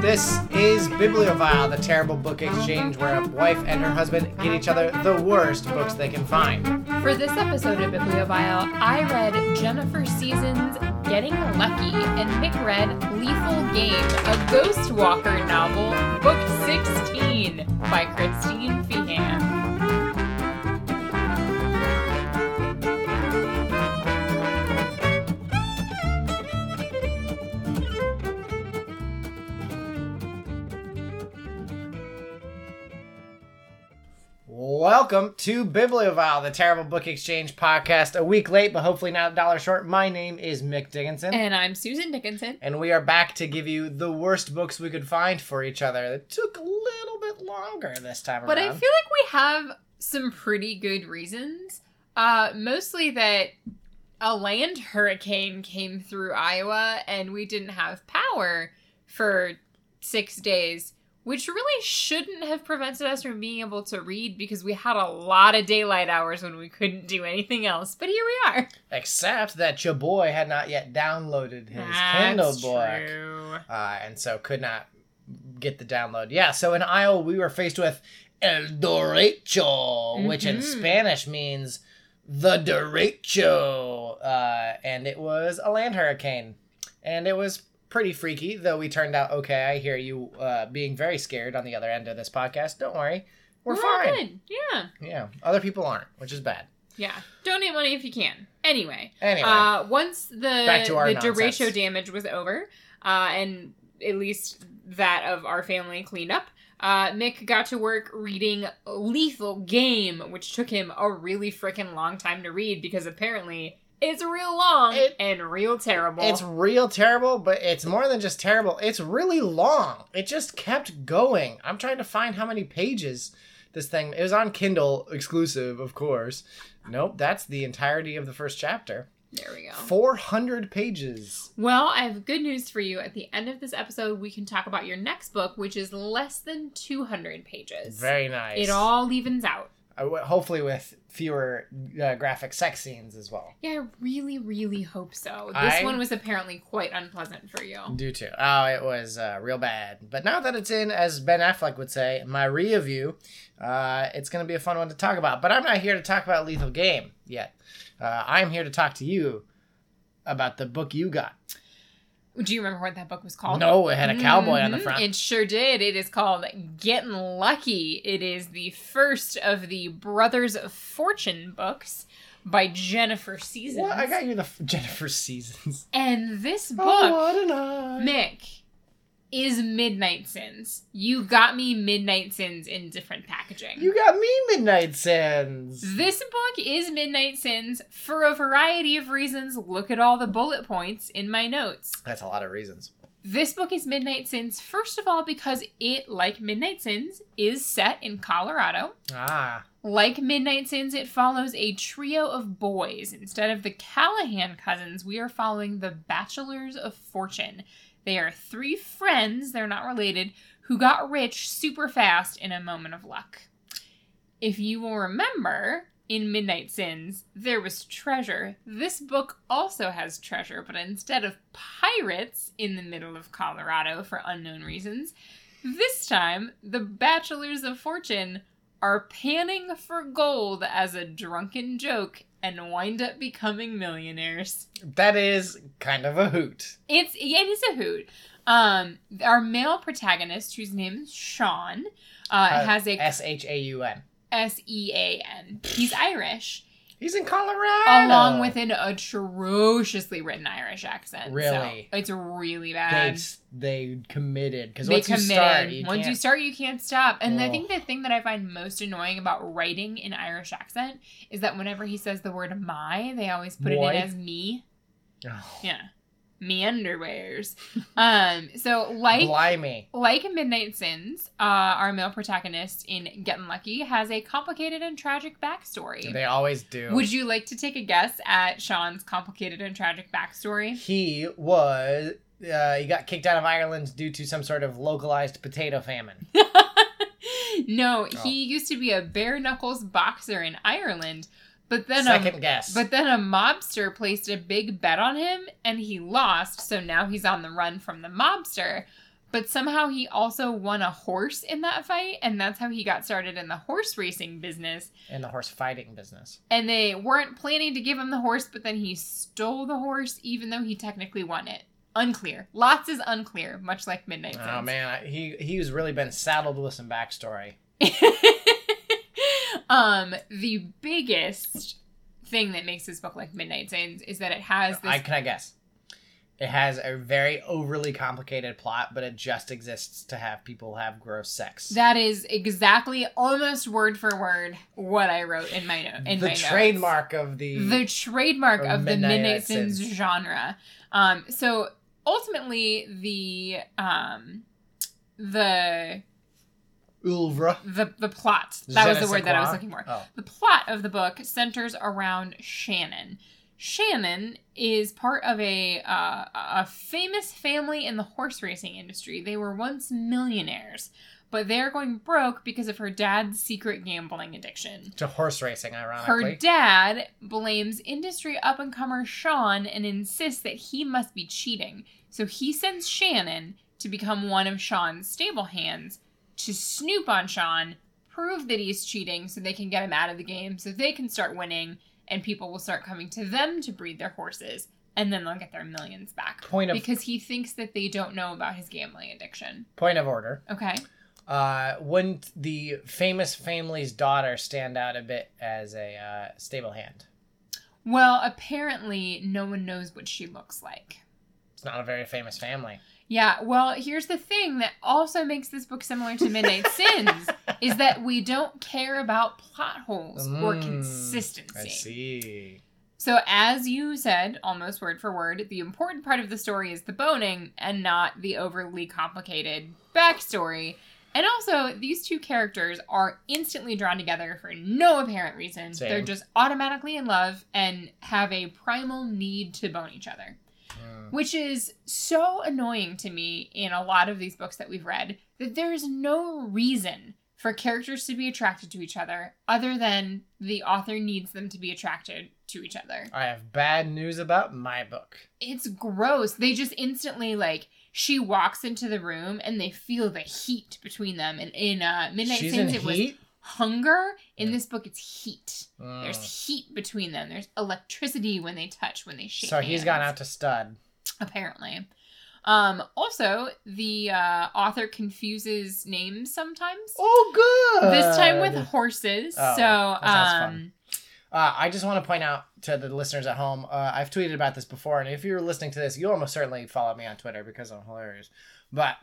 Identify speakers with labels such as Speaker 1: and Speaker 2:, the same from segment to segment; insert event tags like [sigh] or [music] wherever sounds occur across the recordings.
Speaker 1: This is Bibliophile, the terrible book exchange where a wife and her husband get each other the worst books they can find.
Speaker 2: For this episode of Bibliophile, I read Jennifer Seasons' Getting Lucky, and Mick read Lethal Game, a Ghost Walker novel, Book 16 by Christine Feehan.
Speaker 1: Welcome to Bibliophile, the terrible book exchange podcast. A week late, but hopefully not a dollar short. My name is Mick Dickinson.
Speaker 2: And I'm Susan Dickinson.
Speaker 1: And we are back to give you the worst books we could find for each other. It took a little bit longer this time around.
Speaker 2: But I feel like we have some pretty good reasons. Uh, mostly that a land hurricane came through Iowa and we didn't have power for six days, which really shouldn't have prevented us from being able to read because we had a lot of daylight hours when we couldn't do anything else. But here we are.
Speaker 1: Except that your boy had not yet downloaded his
Speaker 2: That's
Speaker 1: Kindle book.
Speaker 2: true.
Speaker 1: uh, and so could not get the download. Yeah, so in Iowa we were faced with El Derecho, which in
Speaker 2: Mhm.
Speaker 1: Spanish means the derecho, uh, and it was a land hurricane, and it was pretty freaky. Though we turned out okay. I hear you uh, being very scared on the other end of this podcast. Don't worry, we're,
Speaker 2: all
Speaker 1: fine.
Speaker 2: good. Yeah.
Speaker 1: Yeah, other people aren't, which is bad.
Speaker 2: Yeah. Donate money if you can. Anyway.
Speaker 1: Anyway,
Speaker 2: Uh, once the
Speaker 1: Back to our
Speaker 2: the derecho damage was over, uh, and at least that of our family cleaned up, uh, Mick got to work reading Lethal Game, which took him a really freaking long time to read because apparently it's real long
Speaker 1: It-
Speaker 2: and real terrible.
Speaker 1: It's real terrible, but it's more than just terrible. It's really long. It just kept going. I'm trying to find how many pages this thing. It was on Kindle exclusive, of course. Nope, that's the entirety of the first chapter.
Speaker 2: there we go.
Speaker 1: 400 pages.
Speaker 2: Well, I have good news for you. At the end of this episode, we can talk about your next book, which is less than 200 pages.
Speaker 1: Very nice.
Speaker 2: It all evens out.
Speaker 1: Uh, hopefully with fewer uh, graphic sex scenes as well.
Speaker 2: Yeah, I really, really hope so. This
Speaker 1: I-
Speaker 2: one was apparently quite unpleasant for you.
Speaker 1: Do too. Oh, it was uh, real bad. But now that it's in, as Ben Affleck would say, my review, uh, it's going to be a fun one to talk about. But I'm not here to talk about Lethal Game yet. Uh, I'm here to talk to you about the book you got.
Speaker 2: Do you remember what that book was called?
Speaker 1: No, it had a cowboy on the
Speaker 2: Mhm,
Speaker 1: front.
Speaker 2: It sure did. It is called Getting Lucky. It is the first of the Brothers of Fortune books by Jennifer Seasons.
Speaker 1: What? I got you the f- [laughs] Jennifer Seasons.
Speaker 2: And this book,
Speaker 1: Oh, a night.
Speaker 2: Mick, is Midnight Sins. You got me Midnight Sins in different packaging.
Speaker 1: You got me Midnight Sins.
Speaker 2: This book is Midnight Sins for a variety of reasons. Look at all the bullet points in my notes.
Speaker 1: That's a lot of reasons.
Speaker 2: This book is Midnight Sins, first of all, because it, like Midnight Sins, is set in Colorado.
Speaker 1: Ah,
Speaker 2: Like Midnight Sins, it follows a trio of boys. Instead of the Callahan cousins, we are following the Bachelors of Fortune. They are three friends, they're not related, who got rich super fast in a moment of luck. If you will remember, in Midnight Sins, there was treasure. This book also has treasure, but instead of pirates in the middle of Colorado for unknown reasons, this time the Bachelors of Fortune are panning for gold as a drunken joke and wind up becoming millionaires.
Speaker 1: that is kind of a hoot.
Speaker 2: It's it is a hoot. Um, our male protagonist, whose name is Sean, uh, has a
Speaker 1: S H A U N.
Speaker 2: S E A N. He's Irish,
Speaker 1: He's in Colorado.
Speaker 2: along with an atrociously written Irish accent.
Speaker 1: Really?
Speaker 2: so it's really bad.
Speaker 1: they committed because
Speaker 2: they
Speaker 1: once
Speaker 2: committed.
Speaker 1: you start, you
Speaker 2: Once you
Speaker 1: can't-
Speaker 2: start, you can't stop. And I think the thing that I find most annoying about writing in Irish accent is that whenever he says the word "my," they always put
Speaker 1: Moi?
Speaker 2: it in as "me."
Speaker 1: Oh,
Speaker 2: Yeah, me underwears. um. So like.
Speaker 1: blimey.
Speaker 2: Like Midnight Sins, uh, our male protagonist in Getting Lucky has a complicated and tragic backstory.
Speaker 1: They always do.
Speaker 2: Would you like to take a guess at Sean's complicated and tragic backstory?
Speaker 1: He was. Uh, he got kicked out of Ireland due to some sort of localized potato famine. [laughs]
Speaker 2: no,
Speaker 1: Oh.
Speaker 2: he used to be a bare knuckles boxer in Ireland, but then
Speaker 1: Second
Speaker 2: a,
Speaker 1: guess.
Speaker 2: but then a mobster placed a big bet on him and he lost, so now he's on the run from the mobster. but somehow he also won a horse in that fight, and that's how he got started in the horse racing business.
Speaker 1: In the horse fighting business.
Speaker 2: And they weren't planning to give him the horse, but then he stole the horse, even though he technically won it. Unclear. Lots is unclear, much like Midnight Sins.
Speaker 1: Oh man, he he's really been saddled with some backstory. [laughs]
Speaker 2: um, the biggest thing that makes this book like Midnight Sins is that it has this
Speaker 1: I can I guess. It has a very overly complicated plot, but it just exists to have people have gross sex.
Speaker 2: That is exactly, almost word for word, what I wrote in my note. In
Speaker 1: the
Speaker 2: my notes.
Speaker 1: trademark of the,
Speaker 2: the trademark of the
Speaker 1: Midnight
Speaker 2: Midnight Sins,
Speaker 1: Sins.
Speaker 2: genre. Um, so ultimately, the um, the
Speaker 1: oeuvre.
Speaker 2: the the plot that was the word that I was looking for.
Speaker 1: Oh,
Speaker 2: The plot of the book centers around Shannon. Shannon is part of a uh, a famous family in the horse racing industry. They were once millionaires, but they're going broke because of her dad's secret gambling addiction.
Speaker 1: to horse racing, ironically.
Speaker 2: Her dad blames industry up and comer Sean and insists that he must be cheating. So he sends Shannon to become one of Sean's stable hands to snoop on Sean, prove that he's cheating so they can get him out of the game, so they can start winning, and people will start coming to them to breed their horses, and then they'll get their millions back.
Speaker 1: Point of
Speaker 2: Because he thinks that they don't know about his gambling addiction.
Speaker 1: point of order.
Speaker 2: Okay.
Speaker 1: Uh, wouldn't the famous family's daughter stand out a bit as a uh, stable hand?
Speaker 2: Well, apparently, no one knows what she looks like.
Speaker 1: It's not a very famous family.
Speaker 2: Yeah, well, here's the thing that also makes this book similar to Midnight [laughs] Sins is that we don't care about plot holes or
Speaker 1: Mm,
Speaker 2: consistency.
Speaker 1: I see.
Speaker 2: So, as you said, almost word for word, the important part of the story is the boning and not the overly complicated backstory. And also, these two characters are instantly drawn together for no apparent reason.
Speaker 1: Same.
Speaker 2: They're just automatically in love and have a primal need to bone each other. Which is so annoying to me in a lot of these books that we've read that there's no reason for characters to be attracted to each other other than the author needs them to be attracted to each other.
Speaker 1: I have bad news about my book.
Speaker 2: It's gross. They just instantly like she walks into the room and they feel the heat between them. And in uh, Midnight
Speaker 1: She's in
Speaker 2: it was
Speaker 1: heat.
Speaker 2: Hunger. In
Speaker 1: Yeah.
Speaker 2: this book, it's heat.
Speaker 1: Mm.
Speaker 2: There's heat between them. There's electricity when they touch, when they shake.
Speaker 1: So he's gone out to stud.
Speaker 2: apparently. Um, also, the uh, author confuses names sometimes.
Speaker 1: Oh, good.
Speaker 2: This time with horses.
Speaker 1: Oh,
Speaker 2: so, um,
Speaker 1: Uh, I just want to point out to the listeners at home, uh, I've tweeted about this before, and if you're listening to this, you almost certainly follow me on Twitter because I'm hilarious. But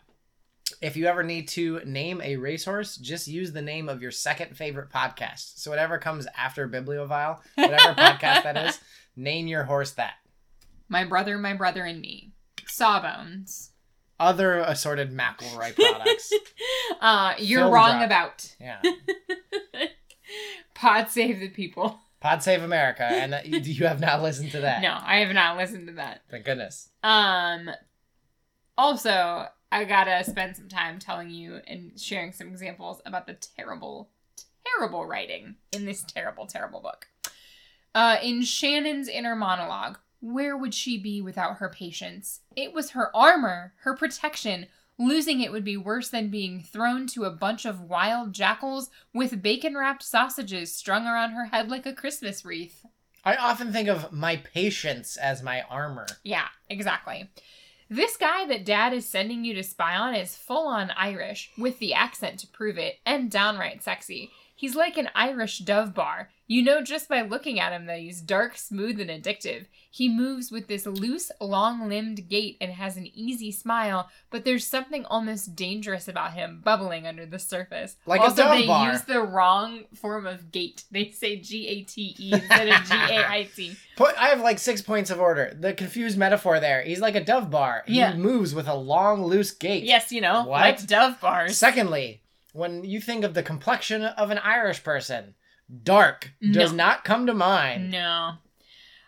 Speaker 1: if you ever need to name a racehorse, just use the name of your second favorite podcast. So whatever comes after Bibliophile, whatever [laughs] podcast that is, name your horse that.
Speaker 2: my brother, my brother, and me. Sawbones.
Speaker 1: Other assorted McElroy products. [laughs]
Speaker 2: uh, you're
Speaker 1: Film
Speaker 2: wrong
Speaker 1: drop.
Speaker 2: about.
Speaker 1: yeah. [laughs]
Speaker 2: Pod save the people.
Speaker 1: Pod Save America, and you, you have not listened to that.
Speaker 2: No, I have not listened to that.
Speaker 1: Thank goodness.
Speaker 2: Um, also, I gotta spend some time telling you and sharing some examples about the terrible, terrible writing in this terrible, terrible book. Uh, in Shannon's inner monologue, where would she be without her patience? It was her armor, her protection. Losing it would be worse than being thrown to a bunch of wild jackals with bacon wrapped sausages strung around her head like a Christmas wreath.
Speaker 1: I often think of my patience as my armor.
Speaker 2: Yeah, exactly. This guy that dad is sending you to spy on is full on Irish, with the accent to prove it, and downright sexy. He's like an Irish dove bar. You know just by looking at him that he's dark, smooth, and addictive. He moves with this loose, long limbed gait and has an easy smile, but there's something almost dangerous about him bubbling under the surface.
Speaker 1: Like a
Speaker 2: also, they
Speaker 1: bar.
Speaker 2: use the wrong form of gait. They say G A T E instead of G A I T. [laughs]
Speaker 1: I have like six points of order. The confused metaphor there. He's like a dove bar. He
Speaker 2: Yeah.
Speaker 1: moves with a long, loose gait.
Speaker 2: Yes, you know,
Speaker 1: What?
Speaker 2: like dove bars.
Speaker 1: Secondly, when you think of the complexion of an Irish person, dark does
Speaker 2: No.
Speaker 1: not come to mind.
Speaker 2: No.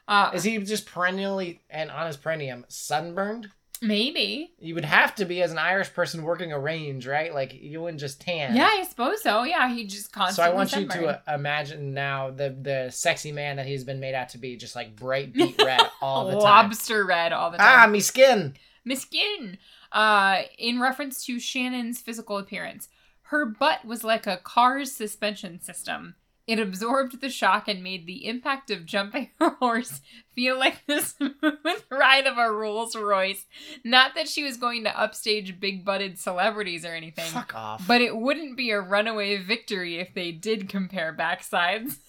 Speaker 2: Uh,
Speaker 1: Is he just perennially and on his perineum sunburned?
Speaker 2: maybe.
Speaker 1: You would have to be as an Irish person working a range, right? Like you wouldn't just tan.
Speaker 2: Yeah, I suppose so. Yeah, he just constantly.
Speaker 1: So I want you to uh, imagine now the the sexy man that he's been made out to be, just like bright beet [laughs] red all the time.
Speaker 2: lobster red all the time.
Speaker 1: Ah,
Speaker 2: time.
Speaker 1: me skin.
Speaker 2: Miskin. Uh, in reference to Shannon's physical appearance, her butt was like a car's suspension system. It absorbed the shock and made the impact of jumping [laughs] her horse feel like the smooth [laughs] ride of a Rolls Royce. Not that she was going to upstage big butted celebrities or anything,
Speaker 1: Fuck off.
Speaker 2: but it wouldn't be a runaway victory if they did compare backsides. [laughs]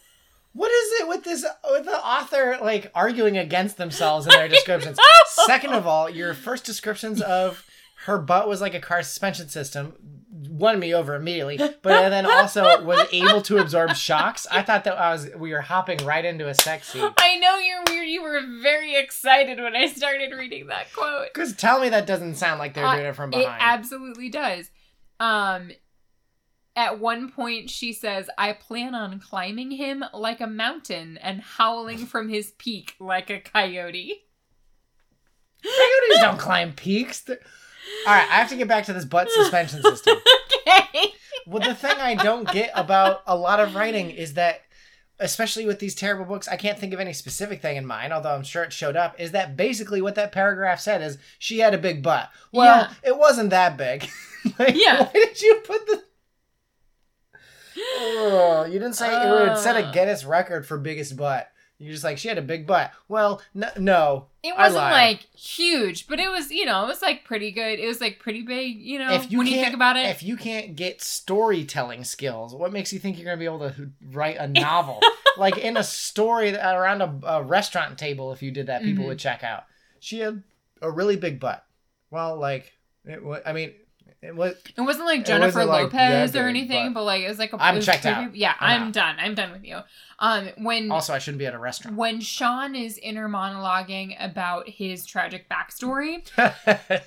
Speaker 1: What is it with this with the author like arguing against themselves in their descriptions? Second of all, your first descriptions of her butt was like a car suspension system won me over immediately, but then also was able to absorb shocks. I thought that I was we were hopping right into a sex scene.
Speaker 2: I know you're weird. You were very excited when I started reading that quote.
Speaker 1: Because tell me that doesn't sound like they're
Speaker 2: Uh,
Speaker 1: doing it from behind.
Speaker 2: It absolutely does. Um, at one point, she says, I plan on climbing him like a mountain and howling from his peak like a coyote.
Speaker 1: Coyotes don't climb peaks. All right, I have to get back to this butt suspension system. [laughs]
Speaker 2: okay.
Speaker 1: Well, the thing I don't get about a lot of writing is that, especially with these terrible books, I can't think of any specific thing in mind, although I'm sure it showed up. Is that basically what that paragraph said? Is she had a big butt? Well,
Speaker 2: Yeah.
Speaker 1: it wasn't that big. [laughs] like,
Speaker 2: Yeah.
Speaker 1: Why did you put the? Oh, [sighs] you didn't say it would set a
Speaker 2: Uh.
Speaker 1: Guinness record for biggest butt. You're just like she had a big butt. Well, no, no.
Speaker 2: It wasn't like huge, but it was, you know, it was like pretty good. It was like pretty big, you know,
Speaker 1: if you
Speaker 2: when you think about it.
Speaker 1: if you can't get storytelling skills, what makes you think you're gonna be able to write a [laughs] novel? like in a story that- around a, a restaurant table, if you did that, people
Speaker 2: Mhm.
Speaker 1: would check out. She had a really big butt. Well, like it. I mean, it was.
Speaker 2: It wasn't like Jennifer
Speaker 1: wasn't,
Speaker 2: Lopez or anything,
Speaker 1: but
Speaker 2: but, like it was like a.
Speaker 1: I'm checked out.
Speaker 2: Yeah,
Speaker 1: I'm
Speaker 2: I'm,
Speaker 1: out.
Speaker 2: done. I'm done with you. Um, when
Speaker 1: Also, I shouldn't be at a restaurant.
Speaker 2: when Sean is inner monologuing about his tragic backstory,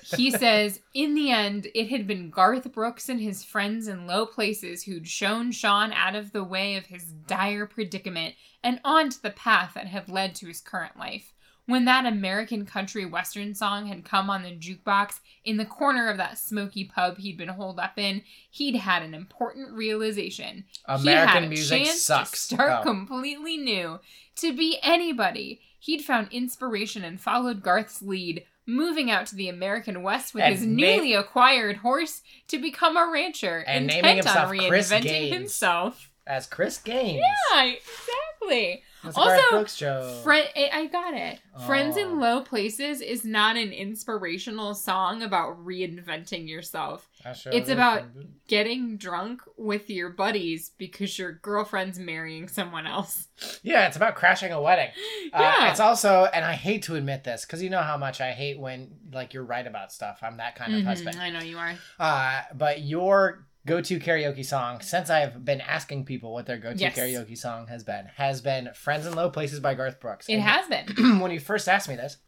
Speaker 2: [laughs] he says, in the end, it had been Garth Brooks and his friends in low places who'd shown Sean out of the way of his dire predicament and onto the path that had led to his current life. When that American country western song had come on the jukebox in the corner of that smoky pub he'd been holed up in, he'd had an important realization he had
Speaker 1: American
Speaker 2: a
Speaker 1: music
Speaker 2: chance
Speaker 1: sucks.
Speaker 2: To start
Speaker 1: Oh.
Speaker 2: completely new, to be anybody. He'd found inspiration and followed Garth's lead, moving out to the American West with
Speaker 1: And
Speaker 2: his
Speaker 1: na-
Speaker 2: newly acquired horse to become a rancher,
Speaker 1: And
Speaker 2: intent
Speaker 1: naming himself Chris
Speaker 2: reinventing himself.
Speaker 1: As Chris Gaines.
Speaker 2: Yeah, exactly.
Speaker 1: That's
Speaker 2: Also,
Speaker 1: Brooks joke.
Speaker 2: Friend, I got it. Friends
Speaker 1: Oh.
Speaker 2: in Low Places is not an inspirational song about reinventing yourself. It's about- Getting drunk with your buddies because your girlfriend's marrying someone else.
Speaker 1: Yeah, it's about crashing a wedding. Uh,
Speaker 2: Yeah.
Speaker 1: it's also, and I hate to admit this because you know how much I hate when like you're right about stuff. I'm that kind of
Speaker 2: Mhm,
Speaker 1: husband.
Speaker 2: I know you are.
Speaker 1: Uh, but your go-to karaoke song, since I've been asking people what their go-to
Speaker 2: Yes.
Speaker 1: karaoke song has been, has been "Friends in Low Places" by Garth Brooks.
Speaker 2: It
Speaker 1: And
Speaker 2: has been. [clears throat]
Speaker 1: when you first asked me this,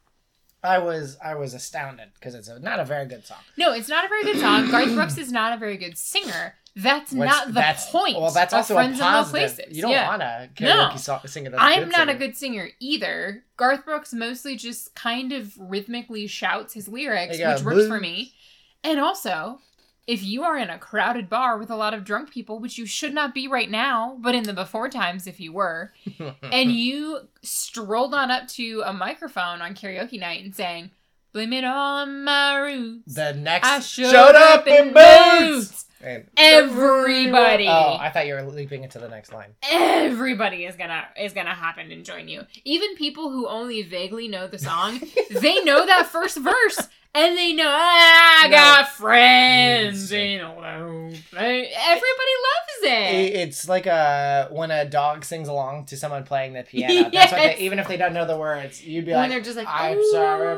Speaker 1: I was I was astounded because it's a, not a very good song.
Speaker 2: No, it's not a very good song. Garth Brooks is not a very good singer. That's
Speaker 1: What's-
Speaker 2: not the
Speaker 1: that's-
Speaker 2: point.
Speaker 1: Well, that's also
Speaker 2: Friends
Speaker 1: a
Speaker 2: in Low
Speaker 1: positive.
Speaker 2: Places.
Speaker 1: You don't
Speaker 2: yeah.
Speaker 1: want a
Speaker 2: No.
Speaker 1: karaoke song, singer that's
Speaker 2: I'm not a good singer either. Garth Brooks mostly just kind of rhythmically shouts his lyrics,
Speaker 1: They uh,
Speaker 2: which works for me. And also, if you are in a crowded bar with a lot of drunk people, which you should not be right now, but in the before times if you were, [laughs] and you strolled on up to a microphone on karaoke night and sang, Blame it on my roots.
Speaker 1: the next
Speaker 2: I showed,
Speaker 1: showed up in boots. And-
Speaker 2: Everybody.
Speaker 1: Oh, I thought you were leaping into the next line.
Speaker 2: Everybody is gonna is gonna happen and join you. Even people who only vaguely know the song, they know that first verse. And they know "Ah, I
Speaker 1: No.
Speaker 2: got friends in a low place." Everybody loves it.
Speaker 1: It's like a when a dog sings along to someone playing the piano. [laughs] That's what they, even if they don't know the words, you'd be
Speaker 2: when
Speaker 1: like,
Speaker 2: they're just like,
Speaker 1: I'm
Speaker 2: "Ooh."
Speaker 1: sorry.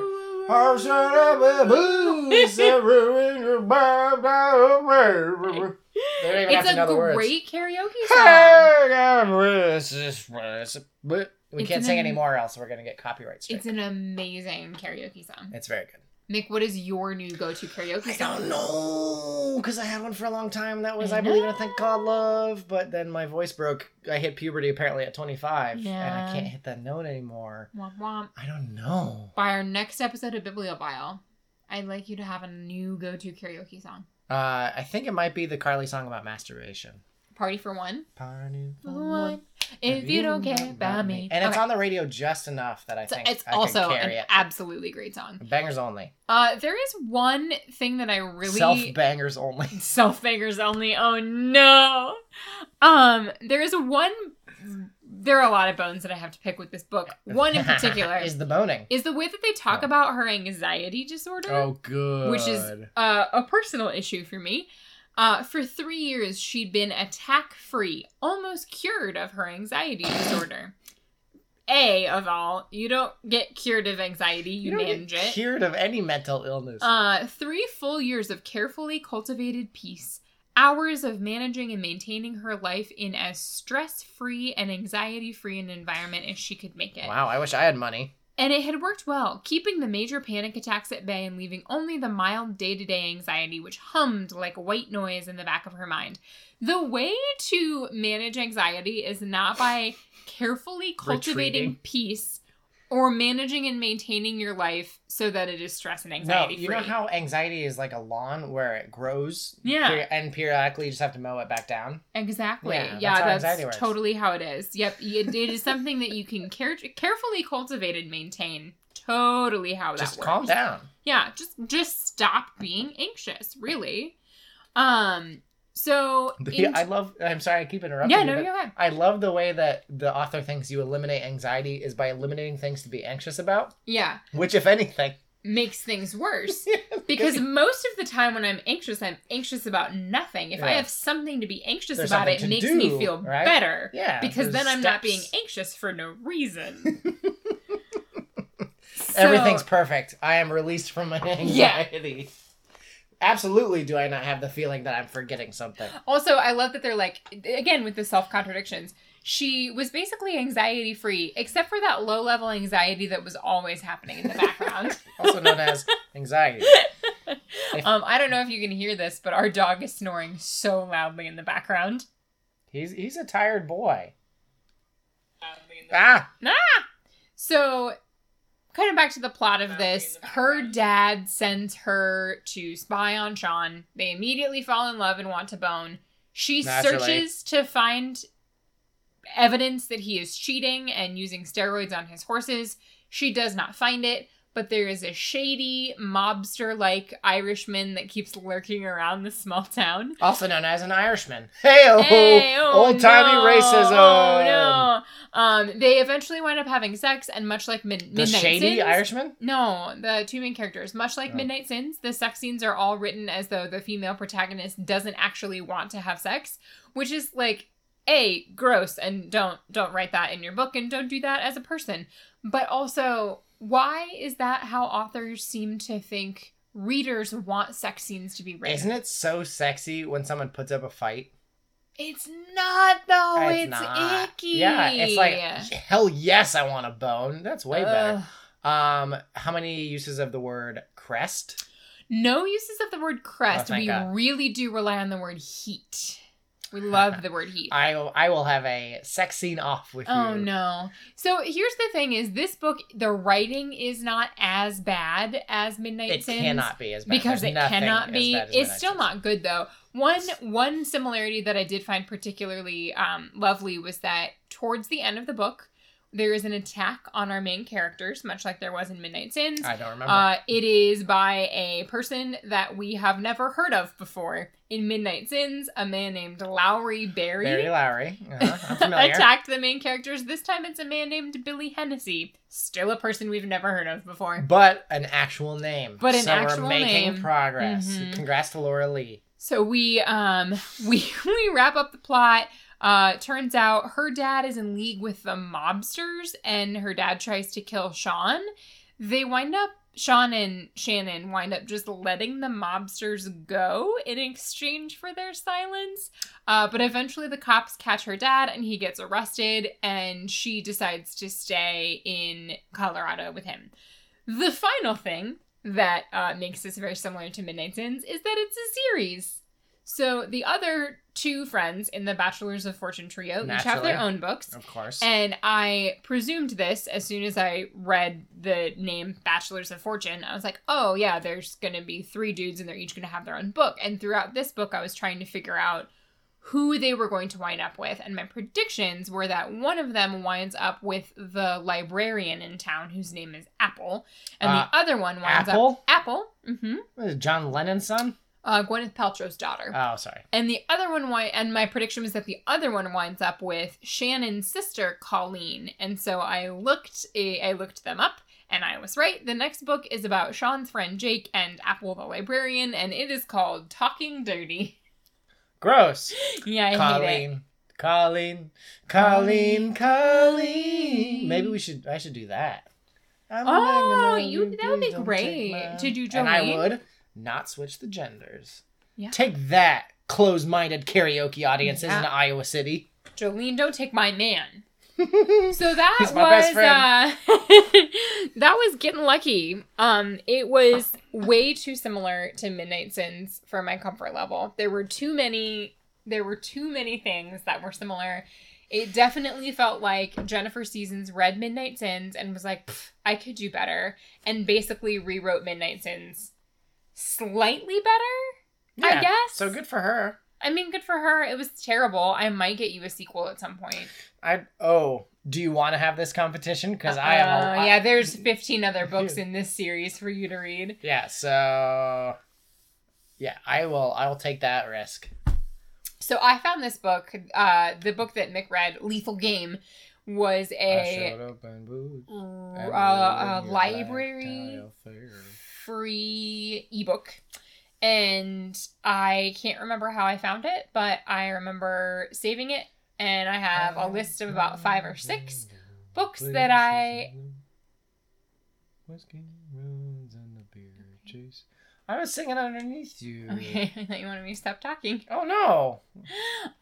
Speaker 1: "I'm sorry, but booze, so ruin your bum, bum, bum." They don't even have
Speaker 2: It's
Speaker 1: know
Speaker 2: a great karaoke song.
Speaker 1: We
Speaker 2: It's
Speaker 1: can't
Speaker 2: an
Speaker 1: sing
Speaker 2: am-
Speaker 1: anymore, else we're gonna get copyright strike.
Speaker 2: It's an amazing karaoke song.
Speaker 1: It's very good.
Speaker 2: Mick, what is your new go-to karaoke
Speaker 1: I
Speaker 2: song?
Speaker 1: don't know because I had one for a long time. That was
Speaker 2: I
Speaker 1: I, believe in a thing called love, but then my voice broke. I hit puberty apparently at 25, and I can't hit that note anymore.
Speaker 2: Womp womp.
Speaker 1: I don't know.
Speaker 2: By our next episode of Bibliophile, I'd like you to have a new go-to karaoke song.
Speaker 1: Uh, I think it might be the Carly song about masturbation.
Speaker 2: Party for one.
Speaker 1: Party for
Speaker 2: One. In if you don't care about me.
Speaker 1: And it's on the radio just enough that I
Speaker 2: So
Speaker 1: think
Speaker 2: it's
Speaker 1: I
Speaker 2: also
Speaker 1: carry
Speaker 2: an
Speaker 1: it.
Speaker 2: absolutely great song.
Speaker 1: Bangers only.
Speaker 2: Uh, there is one thing that I really
Speaker 1: Self bangers only. [laughs]
Speaker 2: self bangers only. Oh no. Um, there is one. There are a lot of bones that I have to pick with this book. [laughs] One in particular
Speaker 1: is the boning.
Speaker 2: is the way that they talk
Speaker 1: Oh.
Speaker 2: about her anxiety disorder,
Speaker 1: Oh, good.
Speaker 2: which is uh, a personal issue for me. Uh, for three years, she'd been attack free, almost cured of her anxiety disorder. A of all, you don't get cured of anxiety, you,
Speaker 1: you
Speaker 2: manage it.
Speaker 1: cured of any mental illness.
Speaker 2: Uh, three full years of carefully cultivated peace, hours of managing and maintaining her life in as stress free and anxiety free an environment as she could make it.
Speaker 1: wow, I wish I had money.
Speaker 2: And it had worked well, keeping the major panic attacks at bay and leaving only the mild day to day anxiety, which hummed like white noise in the back of her mind. The way to manage anxiety is not by carefully cultivating
Speaker 1: Retreating.
Speaker 2: peace or managing and maintaining your life so that it is stress and anxiety.
Speaker 1: No, you
Speaker 2: free.
Speaker 1: know how anxiety is like a lawn where it grows?
Speaker 2: Yeah.
Speaker 1: peri- and periodically you just have to mow it back down?
Speaker 2: Exactly.
Speaker 1: Yeah,
Speaker 2: Yeah,
Speaker 1: that's how
Speaker 2: that's, totally how it is. Yep. It, it is something that you can care- carefully cultivate and maintain. Totally how that
Speaker 1: Just
Speaker 2: works.
Speaker 1: calm down.
Speaker 2: Yeah, just just stop being anxious, really. Um so
Speaker 1: The-
Speaker 2: in-
Speaker 1: I love, I'm sorry, I keep interrupting
Speaker 2: Yeah, no,
Speaker 1: but
Speaker 2: you're right.
Speaker 1: I love the way that the author thinks you eliminate anxiety is by eliminating things to be anxious about,
Speaker 2: Yeah,
Speaker 1: which, if anything,
Speaker 2: makes things worse. [laughs] because most of the time when I'm anxious, I'm anxious about nothing. If I have something to be anxious
Speaker 1: There's
Speaker 2: about, it makes me feel
Speaker 1: right?
Speaker 2: better.
Speaker 1: yeah,
Speaker 2: Because then I'm not being anxious for no reason. [laughs] So-
Speaker 1: Everything's perfect. I am released from my anxiety. Absolutely, do I not have the feeling that I'm forgetting something?
Speaker 2: Also, I love that they're like, again, with the self contradictions. She was basically anxiety free, except for that low level anxiety that was always happening in the background. [laughs]
Speaker 1: Also known as anxiety. [laughs]
Speaker 2: um, I don't know if you can hear this, but our dog is snoring so loudly in the background.
Speaker 1: He's he's a tired boy. Ah,
Speaker 2: So, kind of back to the plot of this, her dad sends her to spy on Sean. They immediately fall in love and want to bone. She
Speaker 1: Naturally.
Speaker 2: searches to find evidence that he is cheating and using steroids on his horses. She does not find it, but there is a shady, mobster like Irishman that keeps lurking around the small town.
Speaker 1: also known as an Irishman. Hey-o,
Speaker 2: oh,
Speaker 1: old timey
Speaker 2: no.
Speaker 1: racism.
Speaker 2: Oh no! Um, they eventually wind up having sex, and much like Mid-
Speaker 1: The
Speaker 2: Midnight
Speaker 1: shady
Speaker 2: Sins,
Speaker 1: Irishman.
Speaker 2: no, the two main characters, much like
Speaker 1: Oh.
Speaker 2: Midnight Sins, the sex scenes are all written as though the female protagonist doesn't actually want to have sex, which is like a gross and don't don't write that in your book and don't do that as a person. But also, why is that how authors seem to think readers want sex scenes to be written?
Speaker 1: Isn't it so sexy when someone puts up a fight?
Speaker 2: It's not though. Oh, It's,
Speaker 1: not.
Speaker 2: icky.
Speaker 1: Yeah, it's like hell yes, I want a bone. That's way better. Um, how many uses of the word crest?
Speaker 2: No uses of the word crest.
Speaker 1: Oh,
Speaker 2: we
Speaker 1: God.
Speaker 2: really do rely on the word heat. We love the word heat.
Speaker 1: I will, I will have a sex scene off with
Speaker 2: Oh
Speaker 1: you.
Speaker 2: Oh no. So here's the thing is this book the writing is not as bad as Midnight
Speaker 1: It
Speaker 2: Sins.
Speaker 1: cannot be as bad.
Speaker 2: because
Speaker 1: There's
Speaker 2: it cannot
Speaker 1: as
Speaker 2: be.
Speaker 1: bad as
Speaker 2: It's
Speaker 1: Midnight
Speaker 2: still
Speaker 1: Sins.
Speaker 2: not good though. One one similarity that I did find particularly um, lovely was that towards the end of the book, there is an attack on our main characters, much like there was in Midnight Sins.
Speaker 1: I don't remember.
Speaker 2: Uh, it is by a person that we have never heard of before. In Midnight Sins, a man named Lowry Barry,
Speaker 1: Barry Lowry. I'm [laughs] familiar.
Speaker 2: attacked the main characters. This time it's a man named Billy Hennessy. Still a person we've never heard of before.
Speaker 1: but an actual name.
Speaker 2: But an
Speaker 1: so
Speaker 2: actual
Speaker 1: we're making
Speaker 2: name.
Speaker 1: progress.
Speaker 2: Mhm.
Speaker 1: Congrats to Lora Leigh.
Speaker 2: So we um [laughs] we we wrap up the plot. Uh turns out her dad is in league with the mobsters and her dad tries to kill Sean. They wind up Sean and Shannon wind up just letting the mobsters go in exchange for their silence. Uh, but eventually the cops catch her dad and he gets arrested and she decides to stay in Colorado with him. The final thing that uh, makes this very similar to Midnight Sins is that it's a series. So the other two friends in the Bachelors of Fortune trio each have their own books.
Speaker 1: Of course.
Speaker 2: And I presumed this as soon as I read the name Bachelors of Fortune. I was like, oh, yeah, there's going to be three dudes and they're each going to have their own book. And throughout this book, I was trying to figure out who they were going to wind up with. And my predictions were that one of them winds up with the librarian in town whose name is Apple, and
Speaker 1: Uh,
Speaker 2: the other one winds
Speaker 1: Apple?
Speaker 2: up Apple. Mm-hmm.
Speaker 1: What is it, John Lennon's son?
Speaker 2: Uh, Gwyneth Paltrow's daughter.
Speaker 1: Oh, sorry.
Speaker 2: And the other one, wi- and my prediction was that the other one winds up with Shannon's sister, Colleen. And so I looked, eh, I looked them up, and I was right. The next book is about Sean's friend Jake and Apple the librarian, and it is called Talking Dirty.
Speaker 1: Gross. [laughs]
Speaker 2: Yeah, I hate it.
Speaker 1: Colleen. Colleen. Colleen. Colleen. Maybe we should. I should do that. I'm
Speaker 2: Oh, you- that would be great to do
Speaker 1: And I would not switch the genders.
Speaker 2: Yeah.
Speaker 1: Take that, closed-minded karaoke audiences
Speaker 2: Yeah.
Speaker 1: in Iowa City.
Speaker 2: Jolene, don't take my man. [laughs] So that was uh, [laughs] that was getting lucky. Um, it was way too similar to Midnight Sins for my comfort level. There were too many. There were too many things that were similar. It definitely felt like Jennifer Seasons read Midnight Sins and was like, "I could do better," and basically rewrote Midnight Sins slightly better. I guess.
Speaker 1: So good for her.
Speaker 2: I mean, good for her. It was terrible. I might get you a sequel at some point.
Speaker 1: I oh, do you want to have this competition? Because I have
Speaker 2: yeah, there's 15 other books in this series for you to read. [laughs]
Speaker 1: Yeah. So yeah, I will. I will take that risk.
Speaker 2: So I found this book. Uh, the book that Mick read, Lethal Game, was a
Speaker 1: up and booed.
Speaker 2: uh, a library free ebook. And I can't remember how I found it, but I remember saving it. And I have a list of about five or six books that I
Speaker 1: Whiskey ruins and the beer chase. I was singing underneath you. [laughs]
Speaker 2: Okay, I thought you wanted me to stop talking.
Speaker 1: Oh no! [laughs]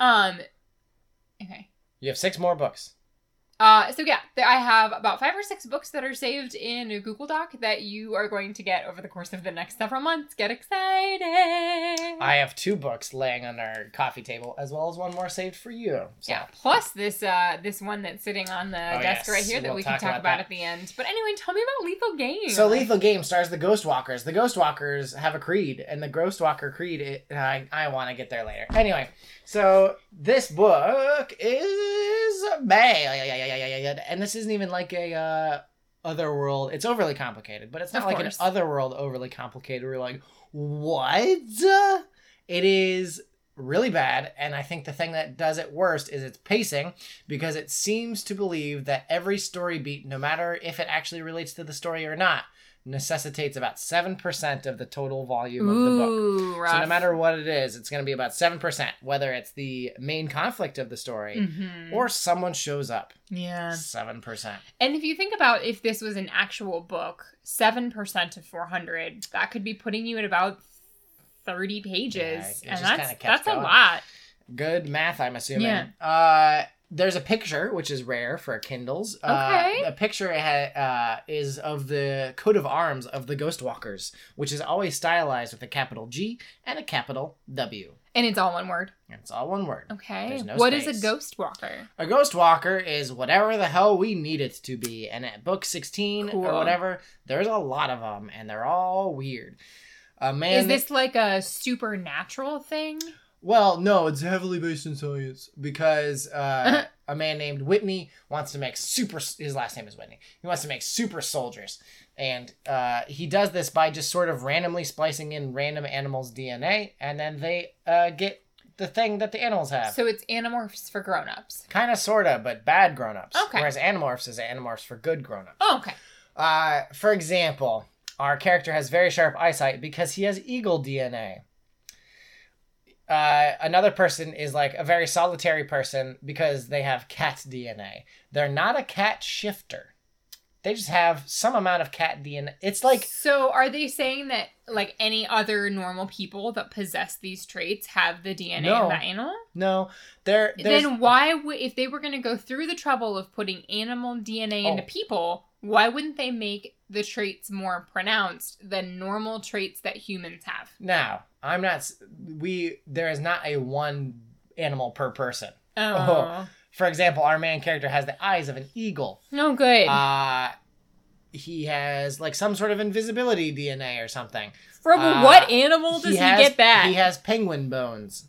Speaker 2: Um, okay.
Speaker 1: You have six more books.
Speaker 2: Uh, so yeah, there, I have about five or six books that are saved in a Google Doc that you are going to get over the course of the next several months. Get excited!
Speaker 1: I have two books laying on our coffee table, as well as one more saved for you. So.
Speaker 2: yeah, plus this uh this one that's sitting on the
Speaker 1: Oh,
Speaker 2: desk
Speaker 1: yes,
Speaker 2: right here that
Speaker 1: we'll
Speaker 2: we can
Speaker 1: talk
Speaker 2: talk
Speaker 1: about
Speaker 2: about, at the end. But anyway, tell me about Lethal Game.
Speaker 1: So Lethal Game stars the Ghostwalkers. The Ghostwalkers have a creed, and the Ghostwalker creed. It, I I want to get there later. Anyway, so this book is bad, and this isn't even like a uh, otherworld. It's overly complicated, but it's not
Speaker 2: Of
Speaker 1: like
Speaker 2: course.
Speaker 1: an otherworld overly complicated. We're like, what? It is really bad, and I think the thing that does it worst is its pacing because it seems to believe that every story beat, no matter if it actually relates to the story or not, necessitates about 7% of the total volume of the book.
Speaker 2: Rough.
Speaker 1: So no matter what it is, it's going to be about 7%, whether it's the main conflict of the story
Speaker 2: Mhm.
Speaker 1: or someone shows up.
Speaker 2: yeah.
Speaker 1: 7%.
Speaker 2: And if you think about if this was an actual book, seven percent of four hundred, that could be putting you at about thirty pages,
Speaker 1: Yeah,
Speaker 2: and that's that's a lot.
Speaker 1: Good math, I'm assuming.
Speaker 2: Yeah.
Speaker 1: Uh, there's a picture, which is rare for Kindles.
Speaker 2: Okay.
Speaker 1: Uh, a picture ha- uh, is of the coat of arms of the Ghostwalkers, which is always stylized with a capital G and a capital W.
Speaker 2: And it's all one word.
Speaker 1: It's all one word.
Speaker 2: Okay.
Speaker 1: There's no
Speaker 2: What is
Speaker 1: space.
Speaker 2: a ghost walker?
Speaker 1: A ghost walker is whatever the hell we need it to be. And at book 16
Speaker 2: Cool.
Speaker 1: or whatever, there's a lot of them, and they're all weird. A man.
Speaker 2: is this like a supernatural thing?
Speaker 1: Well, no, it's heavily based in science because uh, [laughs] a man named Whitney wants to make super. His last name is Whitney. He wants to make super soldiers, and uh, he does this by just sort of randomly splicing in random animals' DNA, and then they uh, get the thing that the animals have.
Speaker 2: So it's Animorphs for grown-ups.
Speaker 1: kind of, sorta, but bad grown-ups.
Speaker 2: Okay.
Speaker 1: Whereas Animorphs is Animorphs for good grown-ups.
Speaker 2: Oh, okay.
Speaker 1: Uh, for example, our character has very sharp eyesight because he has eagle DNA. Uh, another person is like a very solitary person because they have cat DNA. They're not a cat shifter. They just have some amount of cat DNA. It's like
Speaker 2: so are they saying that like any other normal people that possess these traits have the DNA
Speaker 1: No.
Speaker 2: of that animal?
Speaker 1: no, they're there's,
Speaker 2: Then why would if they were going to go through the trouble of putting animal DNA into
Speaker 1: Oh.
Speaker 2: people, why wouldn't they make the traits more pronounced than normal traits that humans have?
Speaker 1: now. I'm not. We there is not a one animal per person.
Speaker 2: Oh, [laughs]
Speaker 1: For example, our main character has the eyes of an eagle.
Speaker 2: no good.
Speaker 1: Uh he has like some sort of invisibility DNA or something.
Speaker 2: From
Speaker 1: uh,
Speaker 2: what animal does he,
Speaker 1: has,
Speaker 2: get that?
Speaker 1: He has penguin bones.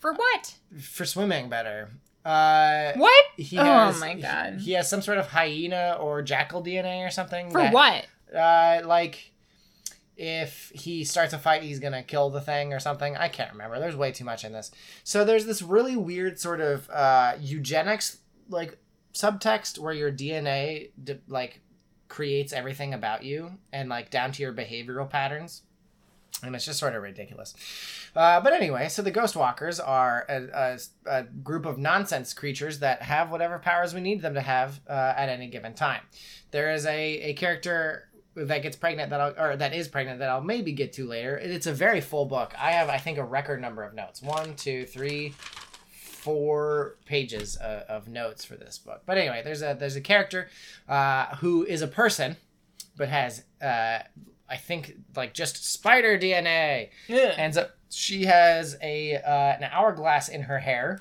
Speaker 2: For what?
Speaker 1: for swimming better. Uh,
Speaker 2: What?
Speaker 1: he
Speaker 2: Oh
Speaker 1: has,
Speaker 2: my God.
Speaker 1: He, he has some sort of hyena or jackal DNA or something.
Speaker 2: For
Speaker 1: that-
Speaker 2: what?
Speaker 1: Uh, like if he starts a fight, he's gonna kill the thing or something. I can't remember. There's way too much in this. So there's this really weird sort of uh, eugenics like subtext where your DNA like creates everything about you and like down to your behavioral patterns. And it's just sort of ridiculous. Uh, but anyway, so the Ghost Walkers are a, a, a group of nonsense creatures that have whatever powers we need them to have uh, at any given time. There is a, a character that gets pregnant that I'll, or that is pregnant that I'll maybe get to later. It's a very full book. I have, I think, a record number of notes. One, two, three, four pages uh, of notes for this book. But anyway, there's a there's a character uh, who is a person, but has uh, I think like just spider DNA. Yeah. Ends up she has a uh, an hourglass in her hair,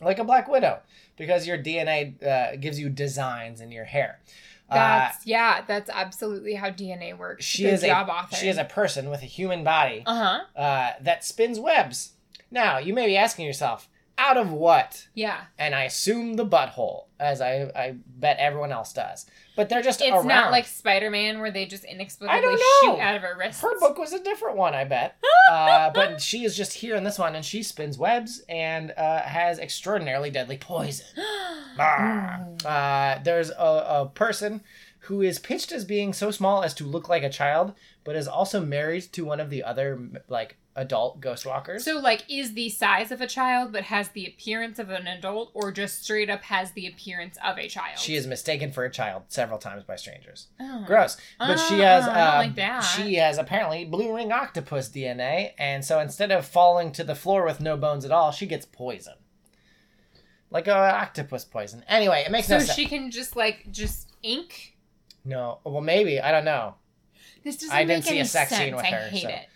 Speaker 1: like a Black Widow, because your DNA uh, gives you designs in your hair. Uh,
Speaker 2: That's yeah. That's absolutely how DNA works.
Speaker 1: she
Speaker 2: Good
Speaker 1: is
Speaker 2: job,
Speaker 1: a
Speaker 2: author.
Speaker 1: she is a person with a human body
Speaker 2: Uh huh.
Speaker 1: uh, that spins webs. Now you may be asking yourself, out of what?
Speaker 2: Yeah.
Speaker 1: And I assume the butthole, as I I bet everyone else does. But they're just
Speaker 2: It's
Speaker 1: around.
Speaker 2: not like Spider Man where they just inexplicably
Speaker 1: I don't
Speaker 2: shoot
Speaker 1: know.
Speaker 2: out of her wrist.
Speaker 1: Her book was a different one, I bet. [laughs] uh, but she is just here in this one, and she spins webs and uh, has extraordinarily deadly poison. [gasps] Uh, there's a, a person who is pitched as being so small as to look like a child, but is also married to one of the other like adult ghost walkers.
Speaker 2: So, like, is the size of a child but has the appearance of an adult, or just straight up has the appearance of a child?
Speaker 1: she is mistaken for a child several times by strangers.
Speaker 2: Oh.
Speaker 1: Gross. But she
Speaker 2: Oh,
Speaker 1: has
Speaker 2: I don't
Speaker 1: uh,
Speaker 2: like
Speaker 1: she has apparently blue ring octopus DNA, and so instead of falling to the floor with no bones at all, she gets poison. Like a octopus poison. Anyway, it makes
Speaker 2: So
Speaker 1: no sense.
Speaker 2: So she can just like just ink.
Speaker 1: No, well maybe I don't know.
Speaker 2: This doesn't
Speaker 1: I didn't
Speaker 2: make
Speaker 1: see
Speaker 2: any
Speaker 1: a sex
Speaker 2: sense.
Speaker 1: scene with
Speaker 2: I
Speaker 1: her,
Speaker 2: hate
Speaker 1: so-
Speaker 2: it.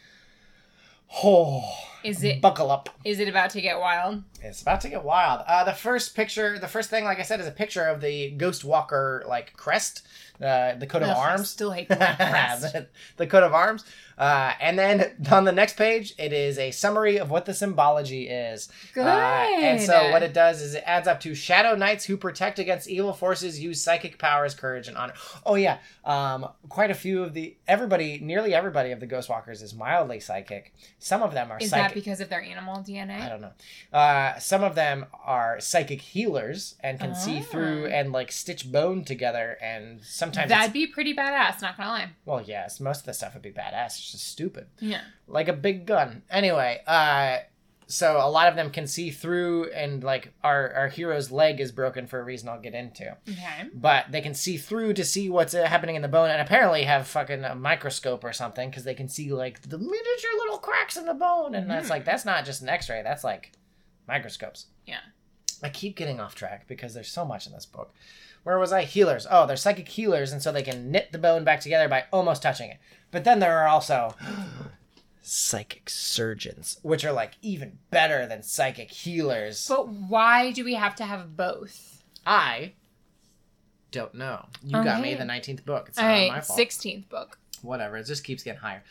Speaker 1: Oh,
Speaker 2: Is it
Speaker 1: buckle up?
Speaker 2: is it about to get wild?
Speaker 1: It's about to get wild. Uh, the first picture, the first thing, like I said, is a picture of the Ghost Walker like crest, uh, the coat of
Speaker 2: Ugh, I
Speaker 1: arms.
Speaker 2: still hate [laughs] the crest.
Speaker 1: the, coat of arms. Uh, and then on the next page, it is a summary of what the symbology is.
Speaker 2: Good.
Speaker 1: Uh, and so what it does is it adds up to shadow knights who protect against evil forces, use psychic powers, courage, and honor. Oh yeah, um, quite a few of the everybody, nearly everybody of the Ghost Walkers is mildly psychic. Some of them are
Speaker 2: is
Speaker 1: psychic.
Speaker 2: that because of their animal DNA?
Speaker 1: I don't know. Uh, some of them are psychic healers and can see through
Speaker 2: Oh.
Speaker 1: and like stitch bone together, and sometimes
Speaker 2: That'd be pretty badass. Not gonna lie.
Speaker 1: well, yes, most of the stuff would be badass. It's just stupid
Speaker 2: Yeah.
Speaker 1: like a big gun. Anyway, uh so a lot of them can see through and like our our hero's leg is broken for a reason I'll get into.
Speaker 2: Okay.
Speaker 1: But they can see through to see what's uh, happening in the bone and apparently have fucking a microscope or something because they can see like the miniature little cracks in the bone and that's
Speaker 2: Mhm.
Speaker 1: like that's not just an x-ray, that's like microscopes.
Speaker 2: Yeah.
Speaker 1: I keep getting off track because there's so much in this book. Where was I? Healers. Oh, they're psychic healers, and so they can knit the bone back together by almost touching it. But then there are also [gasps] psychic surgeons, which are like even better than psychic healers.
Speaker 2: But why do we have to have both?
Speaker 1: I don't know. You got me the 19th book. It's not my fault.
Speaker 2: sixteenth book.
Speaker 1: Whatever. It just keeps getting higher.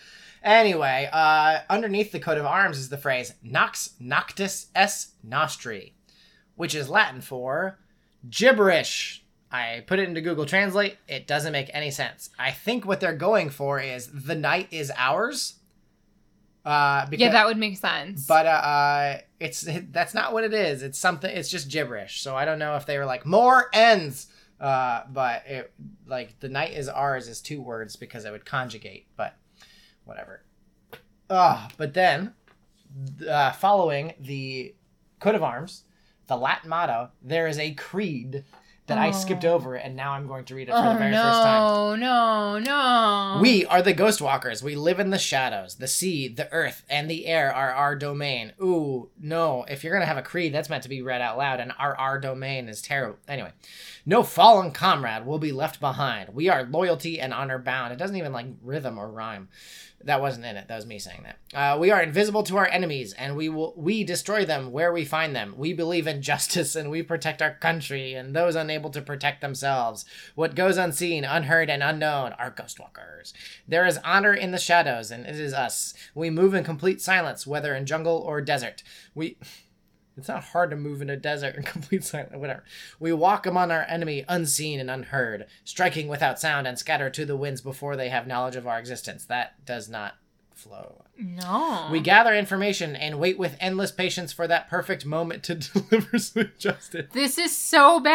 Speaker 1: Anyway, uh, underneath the coat of arms is the phrase Nox Noctis S Nostri, which is Latin for gibberish. I put it into Google Translate. It doesn't make any sense. I think what they're going for is the night is ours. Uh, because,
Speaker 2: yeah, that would make sense.
Speaker 1: but uh, uh, it's that's not what it is. It's something. It's just gibberish. So I don't know if they were like more ends. Uh, but it like the night is ours is two words because it would conjugate. But whatever. Ah, but then uh, following the coat of arms, the Latin motto, there is a creed that I skipped
Speaker 2: Oh.
Speaker 1: over, and now I'm going to read it for
Speaker 2: oh
Speaker 1: the very first time.
Speaker 2: no, no, no!
Speaker 1: We are the ghost walkers. We live in the shadows. The sea, the earth, and the air are our domain. Ooh, no. If you're going to have a creed, that's meant to be read out loud, and our our domain is terrible. Anyway, no fallen comrade will be left behind. We are loyalty and honor bound. It doesn't even like rhythm or rhyme. That wasn't in it. That was me saying that. Uh, we are invisible to our enemies, and we will we destroy them where we find them. We believe in [laughs] justice, and we protect our country and those unable to protect themselves. What goes unseen, unheard, and unknown are ghostwalkers. There is honor in the shadows, and it is us. We move in complete silence, whether in jungle or desert. We [laughs] It's not hard to move in a desert in [laughs] complete silence. Whatever. We walk among our enemy unseen and unheard, striking without sound and scatter to the winds before they have knowledge of our existence. That does not flow.
Speaker 2: No.
Speaker 1: We gather information and wait with endless patience for that perfect moment to [laughs] deliver sweet justice.
Speaker 2: This is so bad.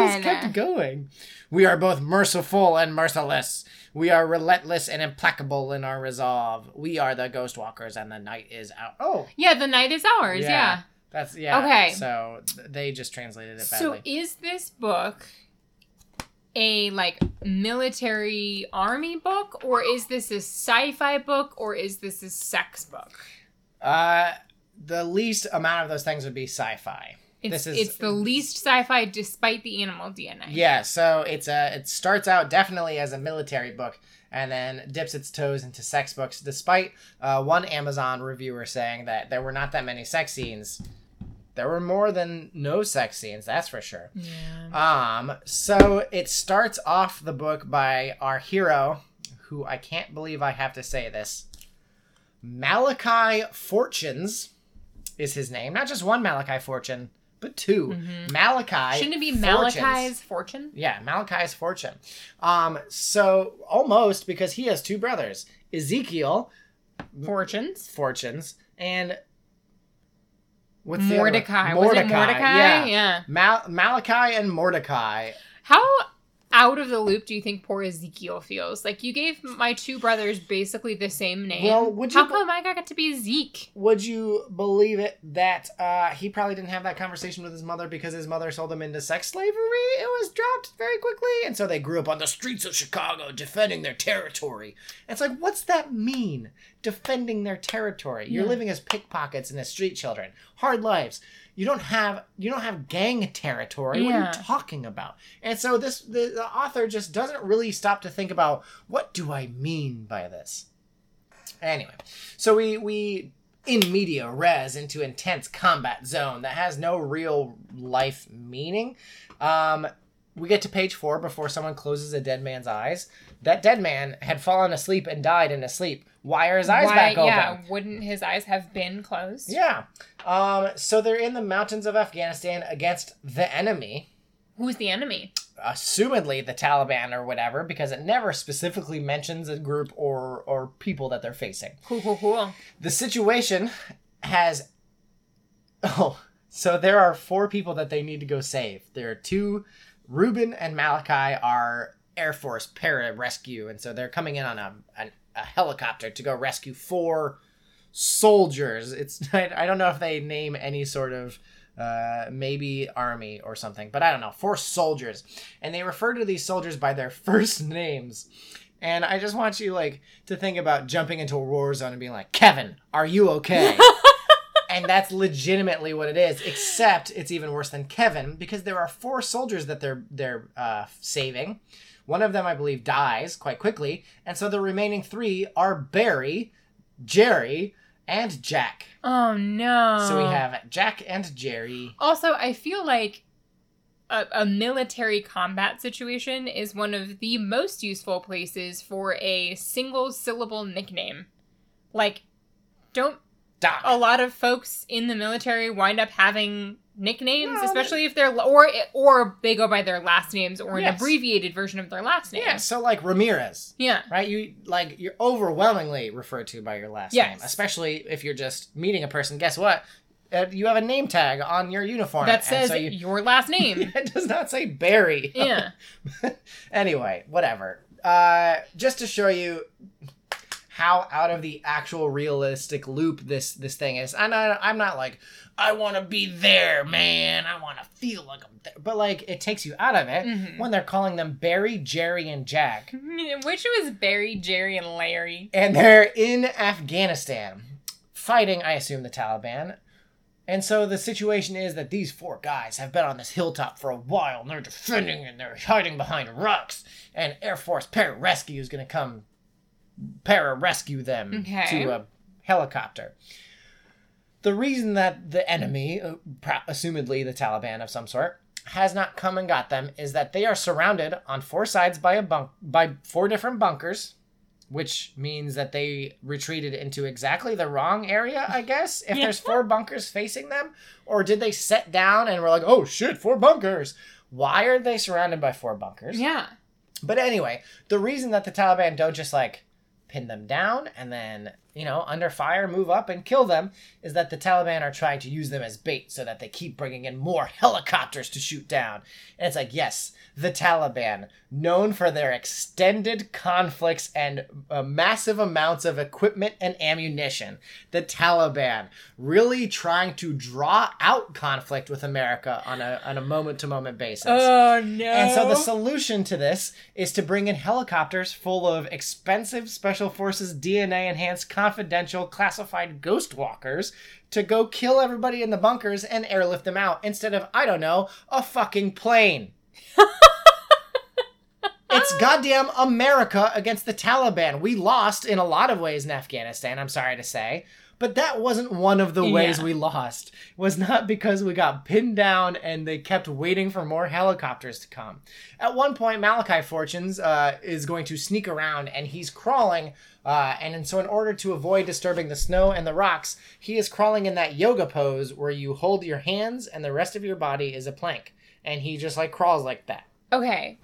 Speaker 1: I just kept going. We are both merciful and merciless. We are relentless and implacable in our resolve. We are the ghost walkers, and the night is out. Oh,
Speaker 2: Yeah, the night is ours. Yeah.
Speaker 1: That's yeah.
Speaker 2: Okay.
Speaker 1: So th- they just translated it badly.
Speaker 2: So is this book a like military army book or is this a sci-fi book or is this a sex book?
Speaker 1: uh, the least amount of those things would be sci-fi.
Speaker 2: It's
Speaker 1: This is-
Speaker 2: it's the least sci-fi despite the animal DNA.
Speaker 1: Yeah. So it's a. It starts out definitely as a military book. And then dips its toes into sex books, despite uh, one Amazon reviewer saying that there were not that many sex scenes. There were more than no sex scenes, that's for sure.
Speaker 2: Yeah.
Speaker 1: Um, so it starts off the book by our hero, who I can't believe I have to say this. Malachi Fortunes is his name. Not just one Malachi Fortune, but 2 Malachi.
Speaker 2: Mm-hmm. Shouldn't it be
Speaker 1: Fortunes.
Speaker 2: Malachi's fortune?
Speaker 1: Yeah, Malachi's fortune. Um, so almost because he has two brothers, Ezekiel
Speaker 2: Fortunes.
Speaker 1: Fortunes and what's the other one?
Speaker 2: Mordecai. Was it Mordecai?
Speaker 1: Yeah.
Speaker 2: yeah.
Speaker 1: Mal- Malachi and Mordecai.
Speaker 2: How out of the loop do you think poor Ezekiel feels? Like you gave my two brothers basically the same name.
Speaker 1: Well, would
Speaker 2: How
Speaker 1: you-
Speaker 2: come I got to be Zeke?
Speaker 1: Would you believe it that uh, he probably didn't have that conversation with his mother because his mother sold him into sex slavery? It was dropped very quickly, and so they grew up on the streets of Chicago defending their territory. And it's like, what's that mean? Defending their territory? You're
Speaker 2: Yeah.
Speaker 1: living as pickpockets and as street children, hard lives. You don't have you don't have gang territory. What are you talking about? And so this the, the author just doesn't really stop to think about what do I mean by this. Anyway, so we we in media res into intense combat zone that has no real life meaning. Um, we get to page four before someone closes a dead man's eyes. That dead man had fallen asleep and died in his sleep. Why are his eyes
Speaker 2: Why,
Speaker 1: back open?
Speaker 2: yeah, wouldn't his eyes have been closed?
Speaker 1: Yeah. Um, so they're in the mountains of Afghanistan against the enemy,
Speaker 2: Who's the enemy?
Speaker 1: assumedly the Taliban or whatever, because it never specifically mentions a group or or people that they're facing.
Speaker 2: Cool, cool, cool.
Speaker 1: The situation has Oh, so there are four people that they need to go save. There are two Reuben and Malachi are Air Force para rescue, and so they're coming in on a, a, a helicopter to go rescue four soldiers. It's [laughs] I, I don't know if they name any sort of uh, maybe army or something, but I don't know. Four soldiers, and they refer to these soldiers by their [laughs] first names. And I just want you like to think about jumping into a war zone and being like, "Kevin, are you okay?" [laughs] and that's legitimately what it is. Except it's even worse than Kevin because there are four soldiers that they're they're uh, saving. One of them, I believe, dies quite quickly, and so the remaining three are Barry, Jerry, and Jack.
Speaker 2: Oh no.
Speaker 1: So we have Jack and Jerry.
Speaker 2: Also, I feel like a, a military combat situation is one of the most useful places for a single syllable nickname. Like, don't
Speaker 1: Doc.
Speaker 2: a lot of folks in the military wind up having nicknames,
Speaker 1: Well,
Speaker 2: especially if they're or or they go by their last names or an abbreviated version of their last name.
Speaker 1: yeah, so like Ramirez.
Speaker 2: Yeah.
Speaker 1: right? You like you're overwhelmingly referred to by your last
Speaker 2: Yes.
Speaker 1: name, especially if you're just meeting a person. Guess what? Uh, you have a name tag on your uniform
Speaker 2: That says
Speaker 1: so you,
Speaker 2: your last [laughs] name.
Speaker 1: it does not say Barry.
Speaker 2: yeah. [laughs]
Speaker 1: anyway, whatever. Uh, just to show you how out of the actual realistic loop this this thing is. I'm not, I'm not like I want to be there, man. I want to feel like I'm there, but like it takes you out of it
Speaker 2: Mhm.
Speaker 1: when they're calling them Barry, Jerry, and Jack. [laughs]
Speaker 2: Which was Barry, Jerry, and Larry.
Speaker 1: and they're in Afghanistan fighting, I assume, the Taliban. And so the situation is that these four guys have been on this hilltop for a while and they're defending and they're hiding behind rocks. And Air Force pararescue is going to come pararescue them
Speaker 2: Okay.
Speaker 1: to a helicopter. The reason that the enemy, uh, assumedly the Taliban of some sort, has not come and got them is that they are surrounded on four sides by a bunk by four different bunkers which means that they retreated into exactly the wrong area, I guess, if
Speaker 2: Yeah.
Speaker 1: there's four bunkers facing them. Or did they set down and were like, oh shit, four bunkers? Why are they surrounded by four bunkers?
Speaker 2: Yeah.
Speaker 1: But anyway, the reason that the Taliban don't just like pin them down and then, you know, under fire move up and kill them is that the Taliban are trying to use them as bait so that they keep bringing in more [laughs] helicopters to shoot down. And it's like, yes, the Taliban, known for their extended conflicts and uh, massive amounts of equipment and ammunition, the Taliban really trying to draw out conflict with America on a on a moment to moment basis.
Speaker 2: Oh no.
Speaker 1: And so the solution to this is to bring in helicopters full of expensive special forces DNA enhanced confidential classified ghost walkers to go kill everybody in the bunkers and airlift them out instead of I don't know, a fucking plane. [laughs] It's goddamn America against the Taliban. We lost in a lot of ways in Afghanistan, I'm sorry to say. But that wasn't one of the ways
Speaker 2: Yeah.
Speaker 1: we lost. It was not because we got pinned down and they kept waiting for more helicopters to come. At one point, Malachi Fortunes uh, is going to sneak around and he's crawling. Uh, and so, in order to avoid disturbing the snow and the rocks, he is crawling in that yoga pose where you hold your hands and the rest of your body is a plank. And he just like crawls like that.
Speaker 2: Okay.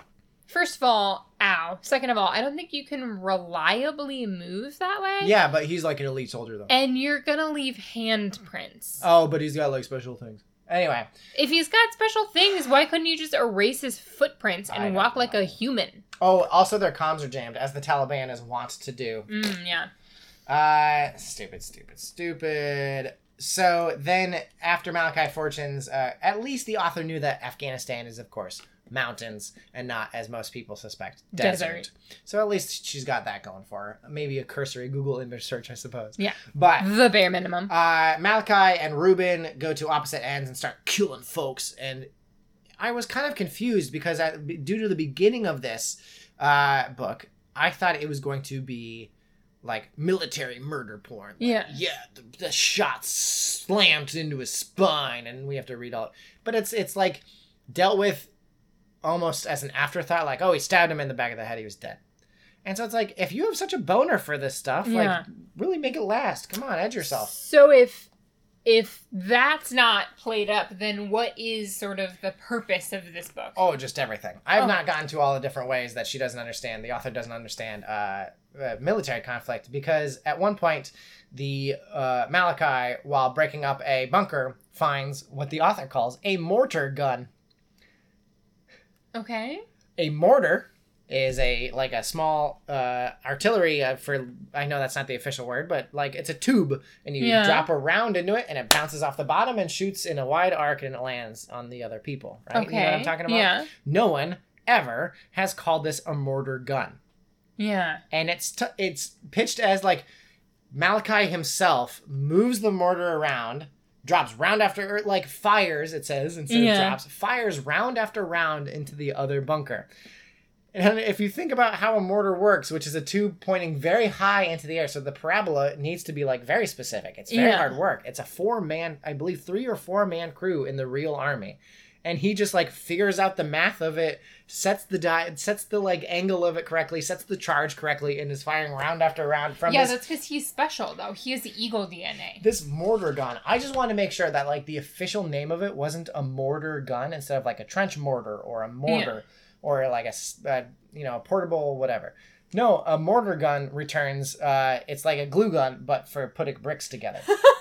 Speaker 2: First of all, ow. Second of all, I don't think you can reliably move that way.
Speaker 1: Yeah, but he's like an elite soldier though.
Speaker 2: And you're gonna leave handprints.
Speaker 1: Oh, but he's got like special things. Anyway,
Speaker 2: if he's got special things, why couldn't you just erase his footprints and walk like a human?
Speaker 1: oh, also their comms are jammed, as the Taliban is wont to do.
Speaker 2: Mm, yeah.
Speaker 1: Uh, stupid, stupid, stupid. So then, after Malachi Fortunes, uh, at least the author knew that Afghanistan is, of course, mountains and not, as most people suspect, desert.
Speaker 2: Desert.
Speaker 1: So at least she's got that going for her. Maybe a cursory Google image search, I suppose.
Speaker 2: Yeah.
Speaker 1: But
Speaker 2: The bare minimum.
Speaker 1: uh, Malachi and Ruben go to opposite ends and start killing folks. And I was kind of confused because at, due to the beginning of this uh, book, I thought it was going to be like military murder porn. Like,
Speaker 2: Yeah.
Speaker 1: yeah. The, the shot slammed into his spine, and we have to read all. But it's it's like dealt with almost as an afterthought. Like, oh, he stabbed him in the back of the head. He was dead. And so it's like, if you have such a boner for this stuff,
Speaker 2: Yeah.
Speaker 1: like, really make it last. Come on, edge yourself.
Speaker 2: So if if that's not played up, then what is sort of the purpose of this book?
Speaker 1: Oh, just everything. I have
Speaker 2: Oh.
Speaker 1: not gotten to all the different ways that she doesn't understand, the author doesn't understand uh, uh, military conflict because at one point, the uh, Malachi, while breaking up a bunker, finds what the author calls a mortar gun.
Speaker 2: Okay.
Speaker 1: A mortar is a like a small uh, artillery uh, for I know that's not the official word, but like it's a tube and you
Speaker 2: Yeah.
Speaker 1: drop a round into it and it bounces off the bottom and shoots in a wide arc and it lands on the other people. Right?
Speaker 2: Okay.
Speaker 1: You know what I'm talking about?
Speaker 2: Yeah.
Speaker 1: no one ever has called this a mortar gun
Speaker 2: Yeah.
Speaker 1: and it's t- it's pitched as like malachi himself moves the mortar around drops round after like fires it says instead
Speaker 2: Yeah.
Speaker 1: of drops fires round after round into the other bunker and if you think about how a mortar works which is a tube pointing very high into the air so the parabola needs to be like very specific it's very
Speaker 2: Yeah.
Speaker 1: hard work it's a four man i believe three or four man crew in the real army and he just like figures out the math of it sets the die sets the like angle of it correctly sets the charge correctly and is firing round after round from
Speaker 2: yeah,
Speaker 1: this
Speaker 2: that's because he's special though. He has the eagle DNA.
Speaker 1: this mortar gun i just want to make sure that like the official name of it wasn't a mortar gun instead of like a trench mortar or a mortar or like a, uh, you know a portable whatever no a mortar gun returns uh it's like a glue gun but for putting bricks together [laughs]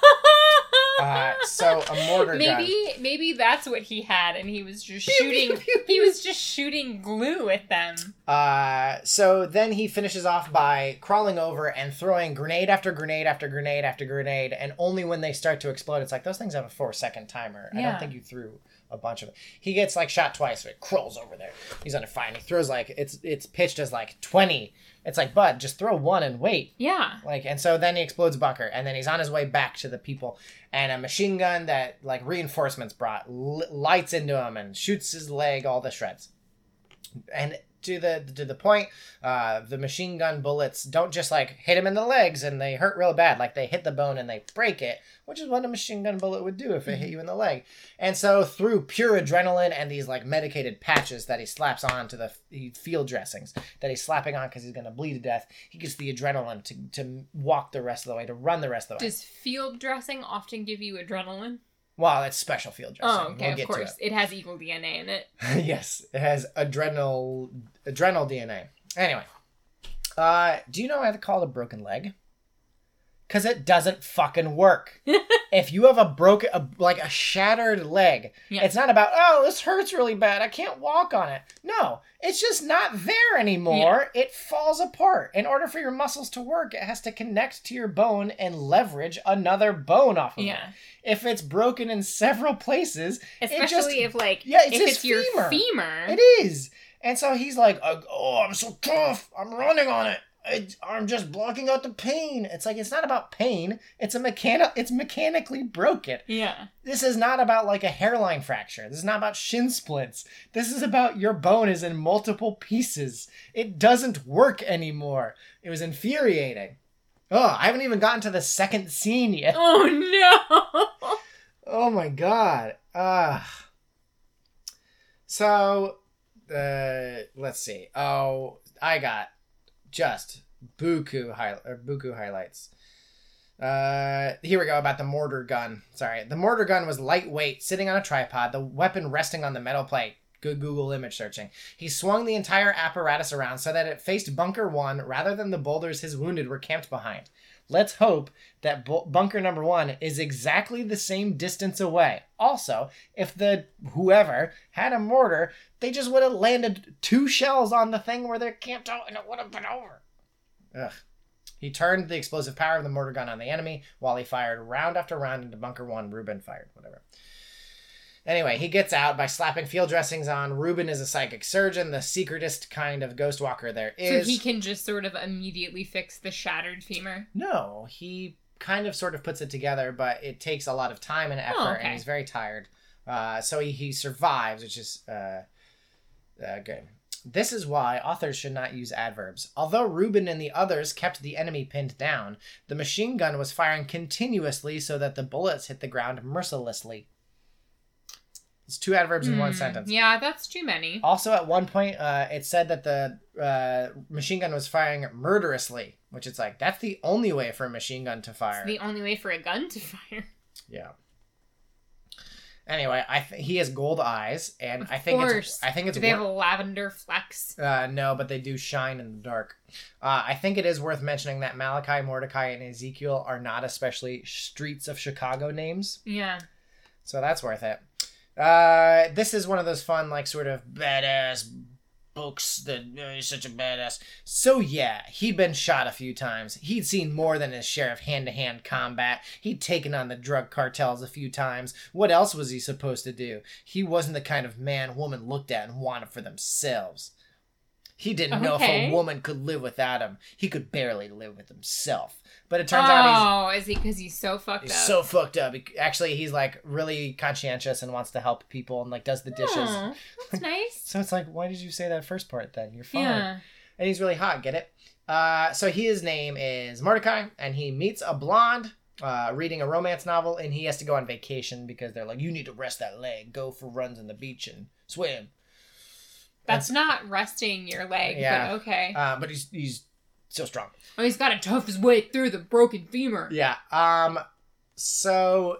Speaker 1: uh so a mortar gun
Speaker 2: maybe maybe that's what he had, and he was just shooting.
Speaker 1: pew, pew,
Speaker 2: He was just shooting glue at them.
Speaker 1: Uh, so then he finishes off by crawling over and throwing grenade after grenade after grenade after grenade, and only when they start to explode, it's like those things have a four second timer. I don't think you threw a bunch of it. He gets like shot twice, so it crawls over there. He's under fire, and he throws like it's it's pitched as like twenty. It's like, bud, just throw one and wait.
Speaker 2: Yeah.
Speaker 1: Like, and so then he explodes a bunker, and then he's on his way back to the people, and a machine gun that like reinforcements brought li- lights into him and shoots his leg all the shreds. and to the to the point, uh, the machine gun bullets don't just like hit him in the legs and they hurt real bad. Like they hit the bone and they break it, which is what a machine gun bullet would do if it hit you in the leg. And so through pure adrenaline and these like medicated patches that he slaps on to the field dressings that he's slapping on because he's gonna bleed to death, he gets the adrenaline to to walk the rest of the way, to run the rest of the way.
Speaker 2: Does field dressing often give you adrenaline?
Speaker 1: Well, that's special field dressing.
Speaker 2: Oh, okay,
Speaker 1: We'll
Speaker 2: of course. It. has eagle DNA in it.
Speaker 1: it. [laughs] yes, it has adrenal adrenal DNA. Anyway, uh, do you know why they call it a broken leg? Because it doesn't fucking work. [laughs] if you have a broken, a, like a shattered leg,
Speaker 2: Yeah.
Speaker 1: it's not about oh this hurts really bad. I can't walk on it. No, it's just not there anymore. It falls apart. In order for your muscles to work, it has to connect to your bone and leverage another bone off of it. If it's broken in several places,
Speaker 2: Especially
Speaker 1: just
Speaker 2: if like
Speaker 1: Yeah, it's
Speaker 2: if it's your
Speaker 1: femur.
Speaker 2: femur.
Speaker 1: it is. And so he's like, "Oh, I'm so tough. I'm running on it. I, I'm just blocking out the pain." It's like it's not about pain. It's a mechanic. It's mechanically broken.
Speaker 2: Yeah.
Speaker 1: This is not about like a hairline fracture. This is not about shin splints. This is about your bone is in multiple pieces. It doesn't work anymore. It was infuriating. Oh, I haven't even gotten to the second scene yet. [laughs]
Speaker 2: Oh no.
Speaker 1: Oh my god. Uh so uh let's see. Oh, I got just buku high or buku highlights. Uh here we go about the mortar gun. Sorry. The mortar gun was lightweight, sitting on a tripod, the weapon resting on the metal plate. Good Google image searching. He swung the entire apparatus around so that it faced bunker 1 rather than the boulders his wounded were camped behind. Let's hope that bu- bunker number one is exactly the same distance away. Also, if the whoever had a mortar, they just would have landed two shells on the thing where they're camped out and it would have been over. Ugh. He turned the explosive power of the mortar gun on the enemy while he fired round after round into bunker one. Ruben fired, whatever. Anyway, he gets out by slapping field dressings on. Ruben is a psychic surgeon, the secretest kind of ghost walker there
Speaker 2: so he can just sort of immediately fix the shattered femur.
Speaker 1: No, he kind of sort of puts it together, but it takes a lot of time and effort,
Speaker 2: Oh,
Speaker 1: and he's very tired. Uh, so he, he survives, which is uh, uh, good. This is why authors should not use adverbs. Although Reuben and the others kept the enemy pinned down, the machine gun was firing continuously so that the bullets hit the ground mercilessly. It's two adverbs in one
Speaker 2: Hmm,
Speaker 1: sentence.
Speaker 2: Yeah, that's too many.
Speaker 1: Also, at one point, uh, it said that the uh, machine gun was firing murderously, which it's like that's the only way for a machine gun to fire.
Speaker 2: It's the only way for a gun to [laughs] fire.
Speaker 1: Yeah. Anyway, I th- he has gold eyes, and
Speaker 2: Of
Speaker 1: I think
Speaker 2: course.
Speaker 1: it's I think it's
Speaker 2: Do they have a lavender flex?
Speaker 1: uh, no, but they do shine in the dark. Uh, I think it is worth mentioning that Malachi, Mordecai, and Ezekiel are not especially streets of Chicago names.
Speaker 2: Yeah.
Speaker 1: So that's worth it. Uh, this is one of those fun, like, sort of badass books that uh, he's such a badass. So, yeah, he'd been shot a few times. He'd seen more than his share of hand to hand combat. He'd taken on the drug cartels a few times. What else was he supposed to do? He wasn't the kind of man woman looked at and wanted for themselves. He didn't know if a woman could live without him. He could barely live with himself. But it turns out he's
Speaker 2: oh, is he because he's so fucked
Speaker 1: He's
Speaker 2: up?
Speaker 1: so fucked up. Actually, he's like really conscientious and wants to help people and like does the dishes.
Speaker 2: Aw, that's [laughs] nice.
Speaker 1: So it's like, why did you say that first part then? You're fine.
Speaker 2: yeah.
Speaker 1: And he's really hot. Get it? Uh, so his name is Mordecai, and he meets a blonde uh, reading a romance novel, and he has to go on vacation because they're like, you need to rest that leg, go for runs on the beach and swim.
Speaker 2: That's not resting your leg,
Speaker 1: Yeah.
Speaker 2: but okay.
Speaker 1: Uh, but he's he's so strong.
Speaker 2: oh, he's got to tough his way through the broken femur.
Speaker 1: Yeah. Um. So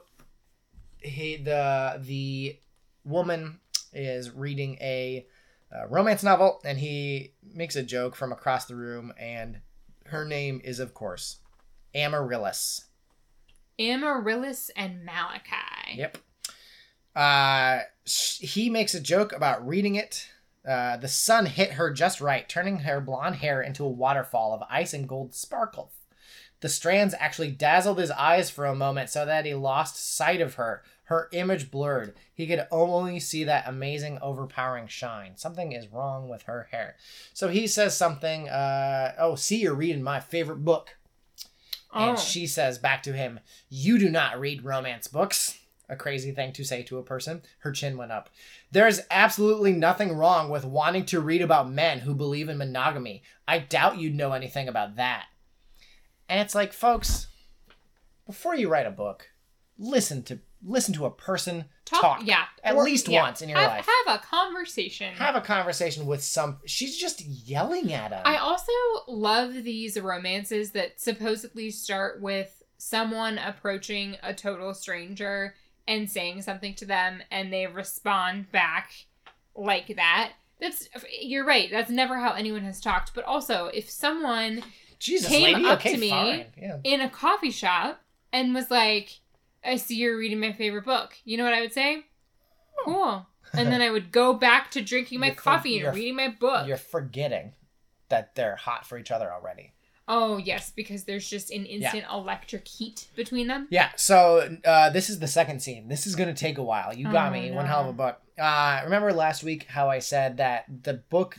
Speaker 1: he the the woman is reading a uh, romance novel, and he makes a joke from across the room, and her name is of course Amaryllis.
Speaker 2: Amaryllis and Malachi.
Speaker 1: Yep. Uh, he makes a joke about reading it. Uh, the sun hit her just right, turning her blonde hair into a waterfall of ice and gold sparkle. The strands actually dazzled his eyes for a moment so that he lost sight of her. Her image blurred. He could only see that amazing, overpowering shine. Something is wrong with her hair. So he says something, uh, oh, see, you're reading my favorite book.
Speaker 2: Oh.
Speaker 1: And she says back to him, You do not read romance books. A crazy thing to say to a person. Her chin went up. There's absolutely nothing wrong with wanting to read about men who believe in monogamy. I doubt you'd know anything about that. And it's like, folks, before you write a book, listen to listen to a person talk,
Speaker 2: yeah
Speaker 1: at
Speaker 2: Or-
Speaker 1: least
Speaker 2: yeah.
Speaker 1: once in your
Speaker 2: have,
Speaker 1: life.
Speaker 2: have a conversation
Speaker 1: Have a conversation with some. She's just yelling at him.
Speaker 2: I also love these romances that supposedly start with someone approaching a total stranger and saying something to them and they respond back like that. That's you're right. That's never how anyone has talked. But also, if someone
Speaker 1: Jesus,
Speaker 2: came
Speaker 1: lady.
Speaker 2: up
Speaker 1: okay,
Speaker 2: to me-
Speaker 1: Yeah.
Speaker 2: in a coffee shop and was like, "I see you're reading my favorite book," you know what I would say? Oh. Cool. [laughs] And then I would go back to drinking my
Speaker 1: You're
Speaker 2: coffee
Speaker 1: you're-
Speaker 2: and reading my book.
Speaker 1: You're forgetting that they're hot for each other already.
Speaker 2: Oh yes, because there's just an instant electric heat between them.
Speaker 1: Yeah, so uh, this is the second scene. This is going to take a while. You got
Speaker 2: Oh,
Speaker 1: me.
Speaker 2: no.
Speaker 1: One hell of a book. Uh, remember last week how I said that the book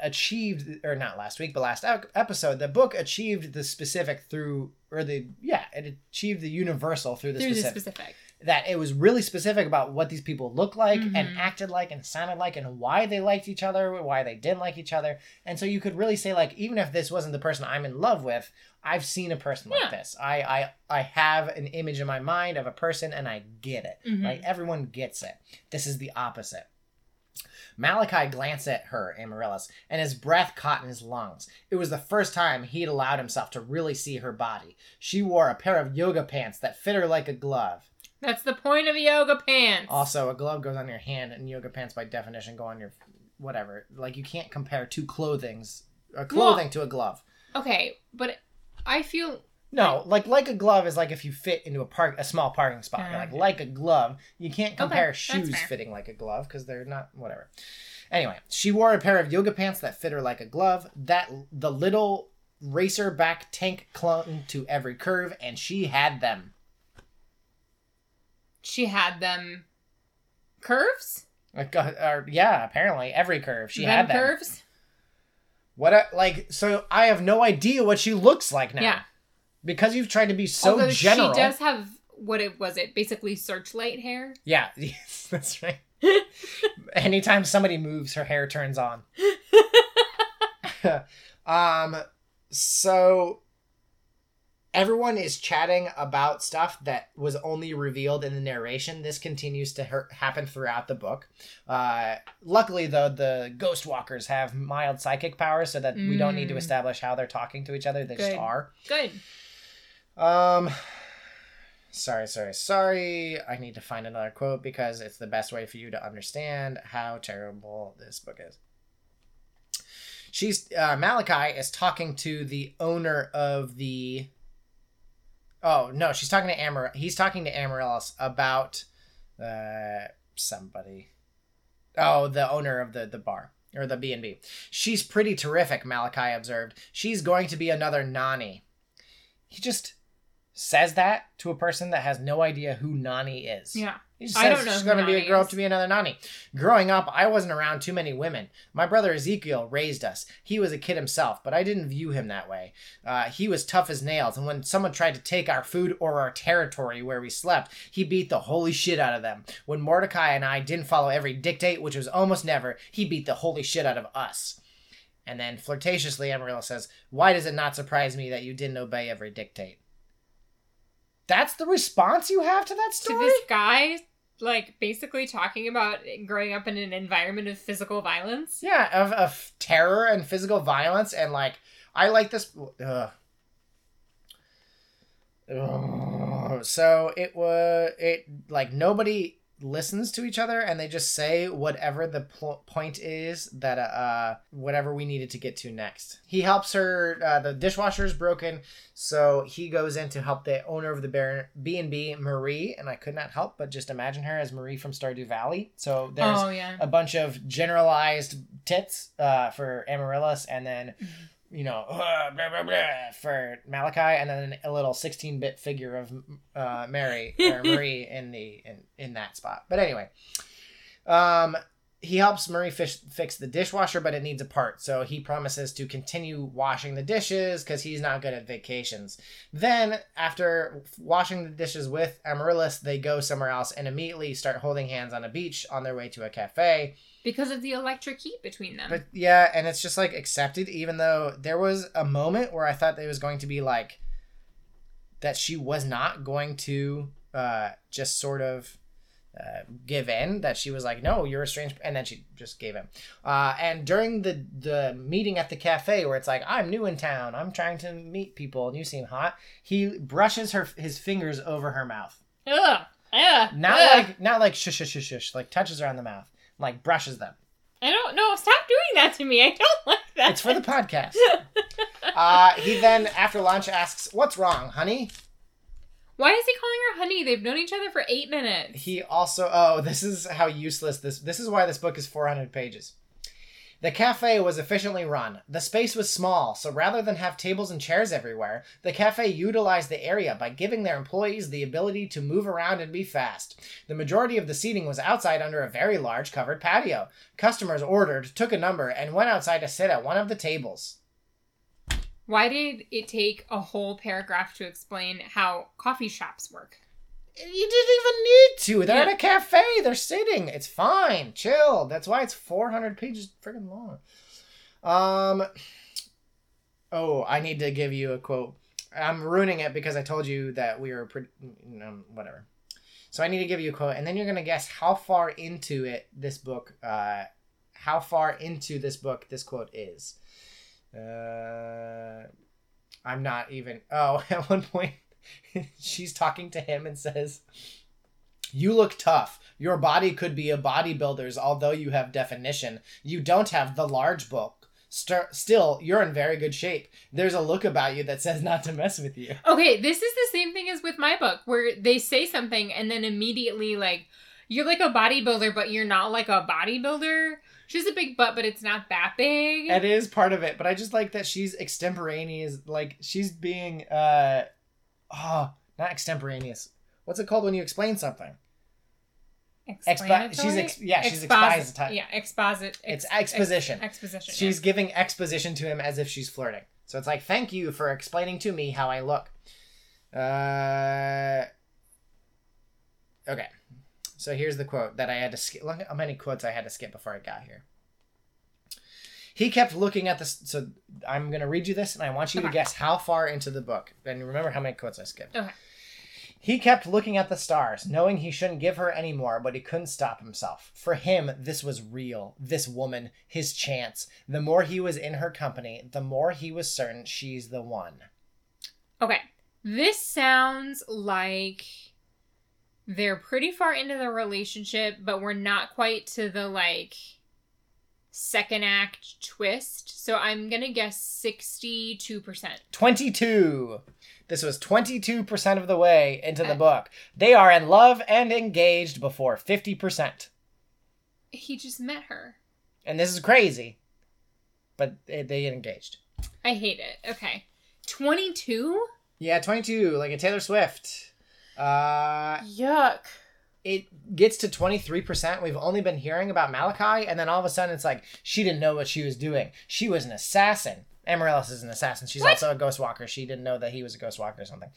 Speaker 1: achieved, or not last week, but last episode, the book achieved the specific through, or the, yeah, it achieved the universal through the
Speaker 2: Through
Speaker 1: specific.
Speaker 2: the specific.
Speaker 1: That it was really specific about what these people looked like and
Speaker 2: Mhm.
Speaker 1: acted like and sounded like and why they liked each other, why they didn't like each other. And so you could really say like even if this wasn't the person I'm in love with, I've seen a person like this. I I I have an image in my mind of a person and I get it.
Speaker 2: Mhm.
Speaker 1: Like everyone gets it. This is the opposite. Malachi glanced at her, Amaryllis, and his breath caught in his lungs. It was the first time he'd allowed himself to really see her body. She wore a pair of yoga pants that fit her like a glove.
Speaker 2: That's the point of yoga pants.
Speaker 1: Also, a glove goes on your hand, and yoga pants, by definition, go on your whatever. Like you can't compare two clothings, a clothing to a glove.
Speaker 2: Okay, but I feel
Speaker 1: No, like like a glove is like if you fit into a park, a small parking spot.
Speaker 2: Ah,
Speaker 1: like like a glove, you can't compare
Speaker 2: that's
Speaker 1: shoes fitting like a glove because they're not whatever. Anyway, she wore a pair of yoga pants that fit her like a glove. That the little racer back tank clung to every curve, and she had them.
Speaker 2: She had them curves.
Speaker 1: Like, uh, uh, yeah, apparently every curve she
Speaker 2: them
Speaker 1: had them.
Speaker 2: curves.
Speaker 1: What a, like so I have no idea what she looks like now.
Speaker 2: Yeah.
Speaker 1: Because you've tried to be so
Speaker 2: Although
Speaker 1: general.
Speaker 2: she does have what it was it basically searchlight hair.
Speaker 1: Yeah, [laughs] yes, that's right. [laughs] Anytime somebody moves, her hair turns on. [laughs] um so everyone is chatting about stuff that was only revealed in the narration. This continues to her- happen throughout the book. Uh, luckily, though, the ghost walkers have mild psychic powers, so that we don't need to
Speaker 2: Mm.
Speaker 1: establish how they're talking to each other. They just are.
Speaker 2: Good.
Speaker 1: Um, sorry, sorry, sorry. I need to find another quote because it's the best way for you to understand how terrible this book is. She's uh, Malachi is talking to the owner of the. Oh no, she's talking to Amar. He's talking to Amaryllis about uh, somebody. Oh, the owner of the the bar or the B and B. She's pretty terrific. Malachi observed. She's going to be another Nani he just says that to a person that has no idea who Nani is.
Speaker 2: Yeah.
Speaker 1: He just
Speaker 2: I don't know
Speaker 1: she's going to be
Speaker 2: a
Speaker 1: grow up
Speaker 2: is.
Speaker 1: to be another Nani. Growing up, I wasn't around too many women. My brother Ezekiel raised us. He was a kid himself, but I didn't view him that way. Uh, he was tough as nails, and when someone tried to take our food or our territory where we slept, he beat the holy shit out of them. When Mordecai and I didn't follow every dictate, which was almost never, he beat the holy shit out of us. And then flirtatiously, Amaryllis says, Why does it not surprise me that you didn't obey every dictate? That's the response you have to that story?
Speaker 2: To this guy, like basically talking about growing up in an environment of physical violence.
Speaker 1: Yeah, of, of terror and physical violence, and like, I like this. So it was it like nobody listens to each other and they just say whatever the pl- point is that uh whatever we needed to get to next. He helps her uh, the dishwasher is broken so he goes in to help the owner of the b&b marie and i could not help but just imagine her as marie from stardew valley. So there's
Speaker 2: oh yeah.
Speaker 1: a bunch of generalized tits uh, for Amaryllis, and then you know [laughs] uh, blah, blah, blah, for Malachi, and then a little 16-bit figure of uh, Mary or [laughs] Marie in the in, in that spot. But anyway, um, he helps Marie fish, fix the dishwasher, but it needs a part. So he promises to continue washing the dishes because he's not good at vacations. Then, after washing the dishes with Amaryllis, they go somewhere else and immediately start holding hands on a beach on their way to a cafe.
Speaker 2: Because of the electric heat between them.
Speaker 1: But yeah, and it's just like accepted, even though there was a moment where I thought it was going to be like that she was not going to uh, just sort of uh, give in that she was like no you're a strange and then she just gave in uh, and during the the meeting at the cafe where it's like i'm new in town i'm trying to meet people and you seem hot he brushes her his fingers over her mouth
Speaker 2: Ugh. Ugh.
Speaker 1: not
Speaker 2: Ugh.
Speaker 1: like not like shush shush shush shush like touches her on the mouth like brushes them
Speaker 2: I don't know. Stop doing that to me. I don't like that.
Speaker 1: it's for the podcast [laughs] uh, he then after lunch asks what's wrong honey
Speaker 2: Why is he calling her honey? They've known each other for eight minutes.
Speaker 1: He also oh, this is how useless this this is why this book is 400 pages. The cafe was efficiently run. The space was small, so rather than have tables and chairs everywhere, the cafe utilized the area by giving their employees the ability to move around and be fast. The majority of the seating was outside under a very large covered patio. Customers ordered, took a number, and went outside to sit at one of the tables.
Speaker 2: Why did it take a whole paragraph to explain how coffee shops work?
Speaker 1: You didn't even need to. They're
Speaker 2: Yeah.
Speaker 1: at a cafe. They're sitting. It's fine. Chill. That's why it's 400 pages freaking long. Um. Oh, I need to give you a quote. I'm ruining it because I told you that we were pretty. Um, whatever. So I need to give you a quote, and then you're gonna guess how far into it this book, uh, how far into this book this quote is. Uh, I'm not even. Oh, [laughs] at one point, [laughs] she's talking to him and says, "You look tough. Your body could be a bodybuilder's, although you have definition. You don't have the large bulk. St- still, you're in very good shape. There's a look about you that says not to mess with you."
Speaker 2: Okay, this is the same thing as with my book, where they say something and then immediately like you're like a bodybuilder, but you're not like a bodybuilder. She's a big butt, but it's not that big.
Speaker 1: It is part of it, but I just like that she's extemporaneous. Like she's being, uh, oh, not extemporaneous. What's it called when you explain something?
Speaker 2: Explanatory?
Speaker 1: she's ex- yeah, she's
Speaker 2: Exposit- Yeah, exposit.
Speaker 1: It's exposition.
Speaker 2: Ex- exposition.
Speaker 1: She's giving exposition to him as if she's flirting. So it's like, thank you for explaining to me how I look. Uh, okay. So here's the quote that I had to skip. Look how many quotes I had to skip before I got here. He kept looking at this. So I'm going to read you this, and I want you to guess how far into the book. And remember how many quotes I skipped.
Speaker 2: Okay.
Speaker 1: He kept looking at the stars, knowing he shouldn't give her any more, but he couldn't stop himself. For him, this was real. This woman, his chance. The more he was in her company, the more he was certain she's the one.
Speaker 2: Okay. This sounds like they're pretty far into the relationship, but we're not quite to the like second act twist. So I'm going to guess 62%.
Speaker 1: 22. This was 22% of the way into the book. They are in love and engaged before 50%.
Speaker 2: He just met her.
Speaker 1: And this is crazy. But they they get engaged.
Speaker 2: I hate it. Okay. 22?
Speaker 1: Yeah, 22, like a Taylor Swift. Uh,
Speaker 2: Yuck.
Speaker 1: It gets to 23%. We've only been hearing about Malachi, and then all of a sudden it's like she didn't know what she was doing. She was an assassin. Amaryllis is an assassin. She's
Speaker 2: What?
Speaker 1: also a ghost walker. She didn't know that he was a ghost walker or something.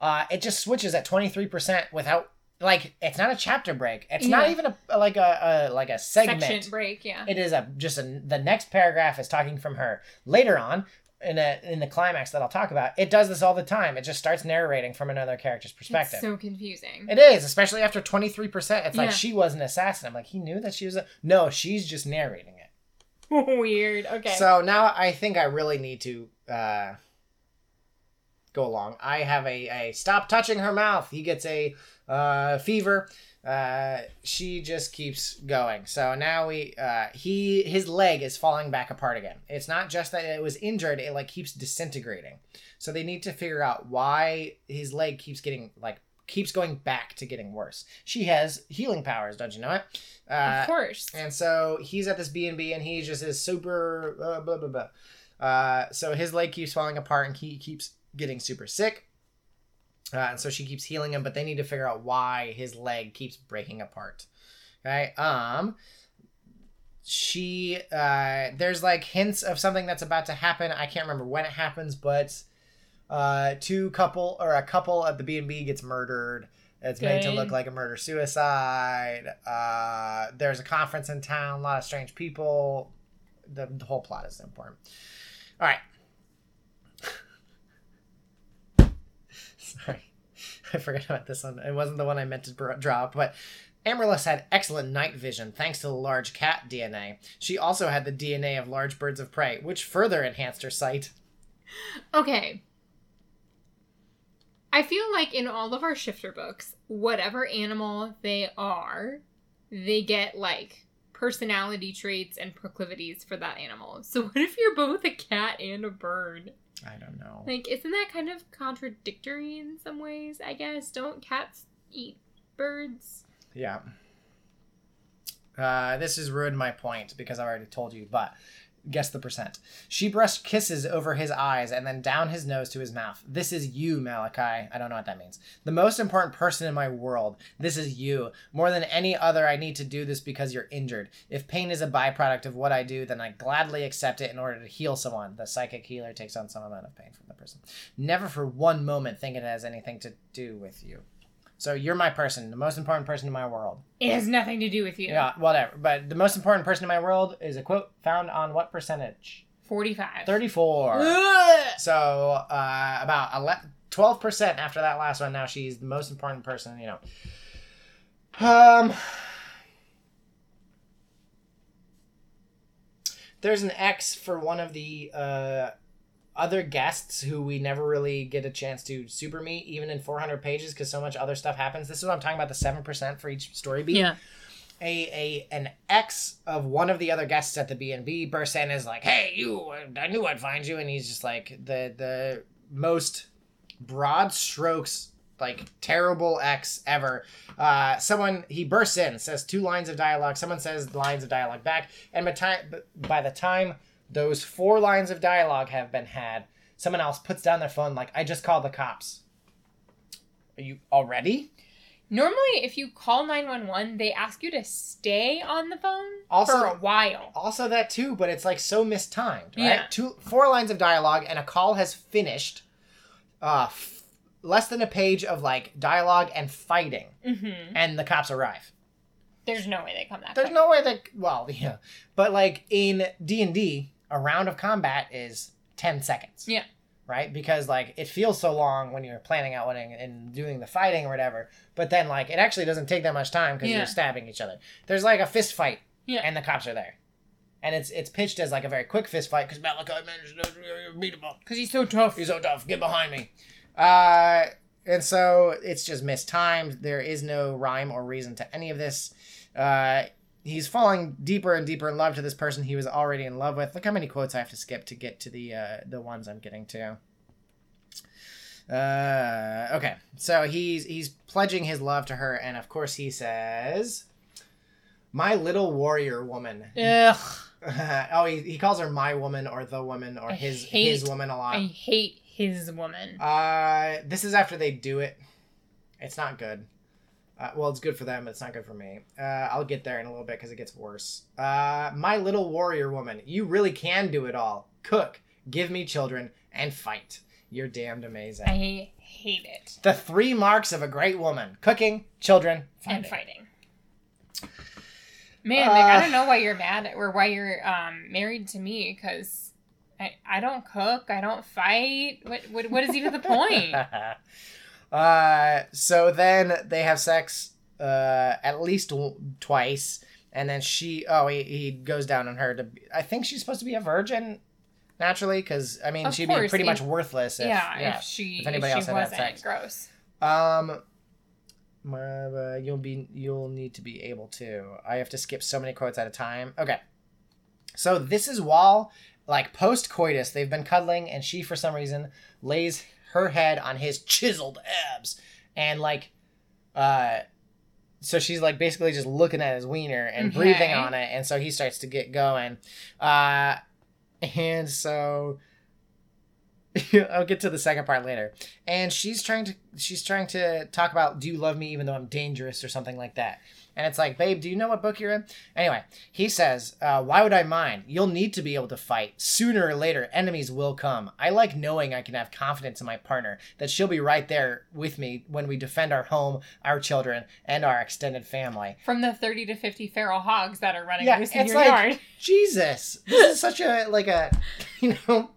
Speaker 1: Uh, it just switches at 23% without like it's not a chapter break. It's not even a like a, a like a segment.
Speaker 2: Section break, yeah.
Speaker 1: It is a just a, the next paragraph is talking from her. Later on, in a in the climax that I'll talk about, it does this all the time. It just starts narrating from another character's perspective.
Speaker 2: It's so confusing.
Speaker 1: It is, especially after 23%. It's like she was an assassin. I'm like, he knew that she was a. No, she's just narrating it. [laughs]
Speaker 2: Weird. Okay.
Speaker 1: So now I think I really need to uh, go along. I have a, a stop touching her mouth. He gets a uh, fever. Uh, she just keeps going. So now we uh, he his leg is falling back apart again. It's not just that it was injured; it like keeps disintegrating. So they need to figure out why his leg keeps getting like keeps going back to getting worse. She has healing powers, don't you know it? Uh,
Speaker 2: of course.
Speaker 1: and so he's at this B and B, and he just is super uh, blah blah blah. Uh, so his leg keeps falling apart, and he keeps getting super sick. Uh, and so she keeps healing him, but they need to figure out why his leg keeps breaking apart. Okay. Um. she uh there's like hints of something that's about to happen i can't remember when it happens but uh two couple or a couple at the b&b gets murdered it's made to look like a murder suicide uh there's a conference in town a lot of strange people the, the whole plot is important all right sorry [laughs] i forgot about this one it wasn't the one i meant to drop but Amaryllis had excellent night vision thanks to the large cat DNA. She also had the DNA of large birds of prey, which further enhanced her sight.
Speaker 3: Okay. I feel like in all of our shifter books, whatever animal they are, they get like personality traits and proclivities for that animal. So what if you're both a cat and a bird?
Speaker 1: I don't know.
Speaker 3: Like, isn't that kind of contradictory in some ways? I guess. Don't cats eat birds?
Speaker 1: Yeah. Uh, this has ruined my point because I've already told you, but guess the percent. She brushed kisses over his eyes and then down his nose to his mouth. This is you, Malachi. I don't know what that means. The most important person in my world. This is you. More than any other, I need to do this because you're injured. If pain is a byproduct of what I do, then I gladly accept it in order to heal someone. The psychic healer takes on some amount of pain from the person. Never for one moment think it has anything to do with you. So you're my person, the most important person in my world.
Speaker 2: It has nothing to do with you.
Speaker 1: Yeah, whatever. But the most important person in my world is a quote found on what percentage?
Speaker 2: 45.
Speaker 1: 34.
Speaker 2: Ugh.
Speaker 1: So uh, about ele- 12% after that last one. Now she's the most important person, you know. Um, there's an X for one of the uh, other guests who we never really get a chance to super meet, even in 400 pages, because so much other stuff happens. This is what I'm talking about the 7% for each story beat
Speaker 2: Yeah.
Speaker 1: a, a an ex of one of the other guests at the B&B bursts in and is like, "Hey, you! I knew I'd find you." And he's just like the the most broad strokes like terrible ex ever. Uh, someone he bursts in, says two lines of dialogue. Someone says lines of dialogue back, and by the time those four lines of dialogue have been had, someone else puts down their phone like, "I just called the cops." Are you already?
Speaker 2: Normally, if you call 911, they ask you to stay on the phone
Speaker 1: Also-
Speaker 2: for a while.
Speaker 1: also that too but it's like so mistimed right
Speaker 2: Yeah.
Speaker 1: two four lines of dialogue and a call has finished uh f- less than a page of like dialogue and fighting
Speaker 2: Mm-hmm.
Speaker 1: and the cops arrive
Speaker 2: There's no way they come that
Speaker 1: there's
Speaker 2: quick.
Speaker 1: no way that well [laughs] yeah but like in d&d a round of combat is 10 seconds
Speaker 2: Yeah.
Speaker 1: right because like it feels so long when you're planning out and, and doing the fighting or whatever but then like it actually doesn't take that much time because
Speaker 2: Yeah.
Speaker 1: you're stabbing each other there's like a fist fight
Speaker 2: Yeah.
Speaker 1: and the cops are there and it's it's pitched as like a very quick fist fight because Malachi managed to beat him up.
Speaker 2: Because he's so tough.
Speaker 1: He's so tough. Get behind me. Uh, and so it's just mistimed. There is no rhyme or reason to any of this. Uh, he's falling deeper and deeper in love to this person he was already in love with. Look how many quotes I have to skip to get to the uh, the ones I'm getting to. Uh, okay, so he's he's pledging his love to her, and of course he says, "My little warrior woman."
Speaker 2: Ugh. [laughs]
Speaker 1: oh, he, he calls her my woman or the woman or
Speaker 2: I
Speaker 1: his
Speaker 2: hate-
Speaker 1: his woman a lot.
Speaker 2: I hate his woman.
Speaker 1: Uh, this is after they do it. It's not good. Uh, well, it's good for them. It's not good for me. Uh, I'll get there in a little bit because it gets worse. Uh, my little warrior woman, you really can do it all. Cook, give me children, and fight. You're damned amazing.
Speaker 2: I hate it.
Speaker 1: the three marks of a great woman: cooking, children,
Speaker 2: And
Speaker 1: fighting.
Speaker 2: fighting. Man, like, I
Speaker 1: Uh.
Speaker 2: don't know why you're mad at, or why you're um married to me because I I don't cook, I don't fight. What what what is even the [laughs] point?
Speaker 1: Uh, so then they have sex uh, at least w- twice, and then she oh he, he goes down on her to. I think she's supposed to be a virgin naturally, because I mean
Speaker 2: Of
Speaker 1: she'd be pretty much worthless. If,
Speaker 2: yeah, if she
Speaker 1: if anybody
Speaker 2: if
Speaker 1: else
Speaker 2: she
Speaker 1: had had sex.
Speaker 2: gross.
Speaker 1: Um, uh, you'll be you'll need to be able to. I have to skip so many quotes at a time. Okay, so this is while like post coitus they've been cuddling, and she for some reason lays her head on his [laughs] chiseled abs, and like, uh. So she's like basically just looking at his wiener and breathing on it, and so he starts to get going. Uh, and so [laughs] I'll get to the second part later. And she's trying to she's trying to talk about do you love me even though I'm dangerous or something like that. And it's like, babe, do you know what book you're in? Anyway, he says, uh, why would I mind? You'll need to be able to fight. Sooner or later, enemies will come. I like knowing I can have confidence in my partner, that she'll be right there with me when we defend our home, our children, and our extended family.
Speaker 2: From the 30 to 50 feral hogs that are running
Speaker 1: Yeah,
Speaker 2: loose in your
Speaker 1: like-
Speaker 2: yard.
Speaker 1: Jesus, this is such a like a [laughs] you know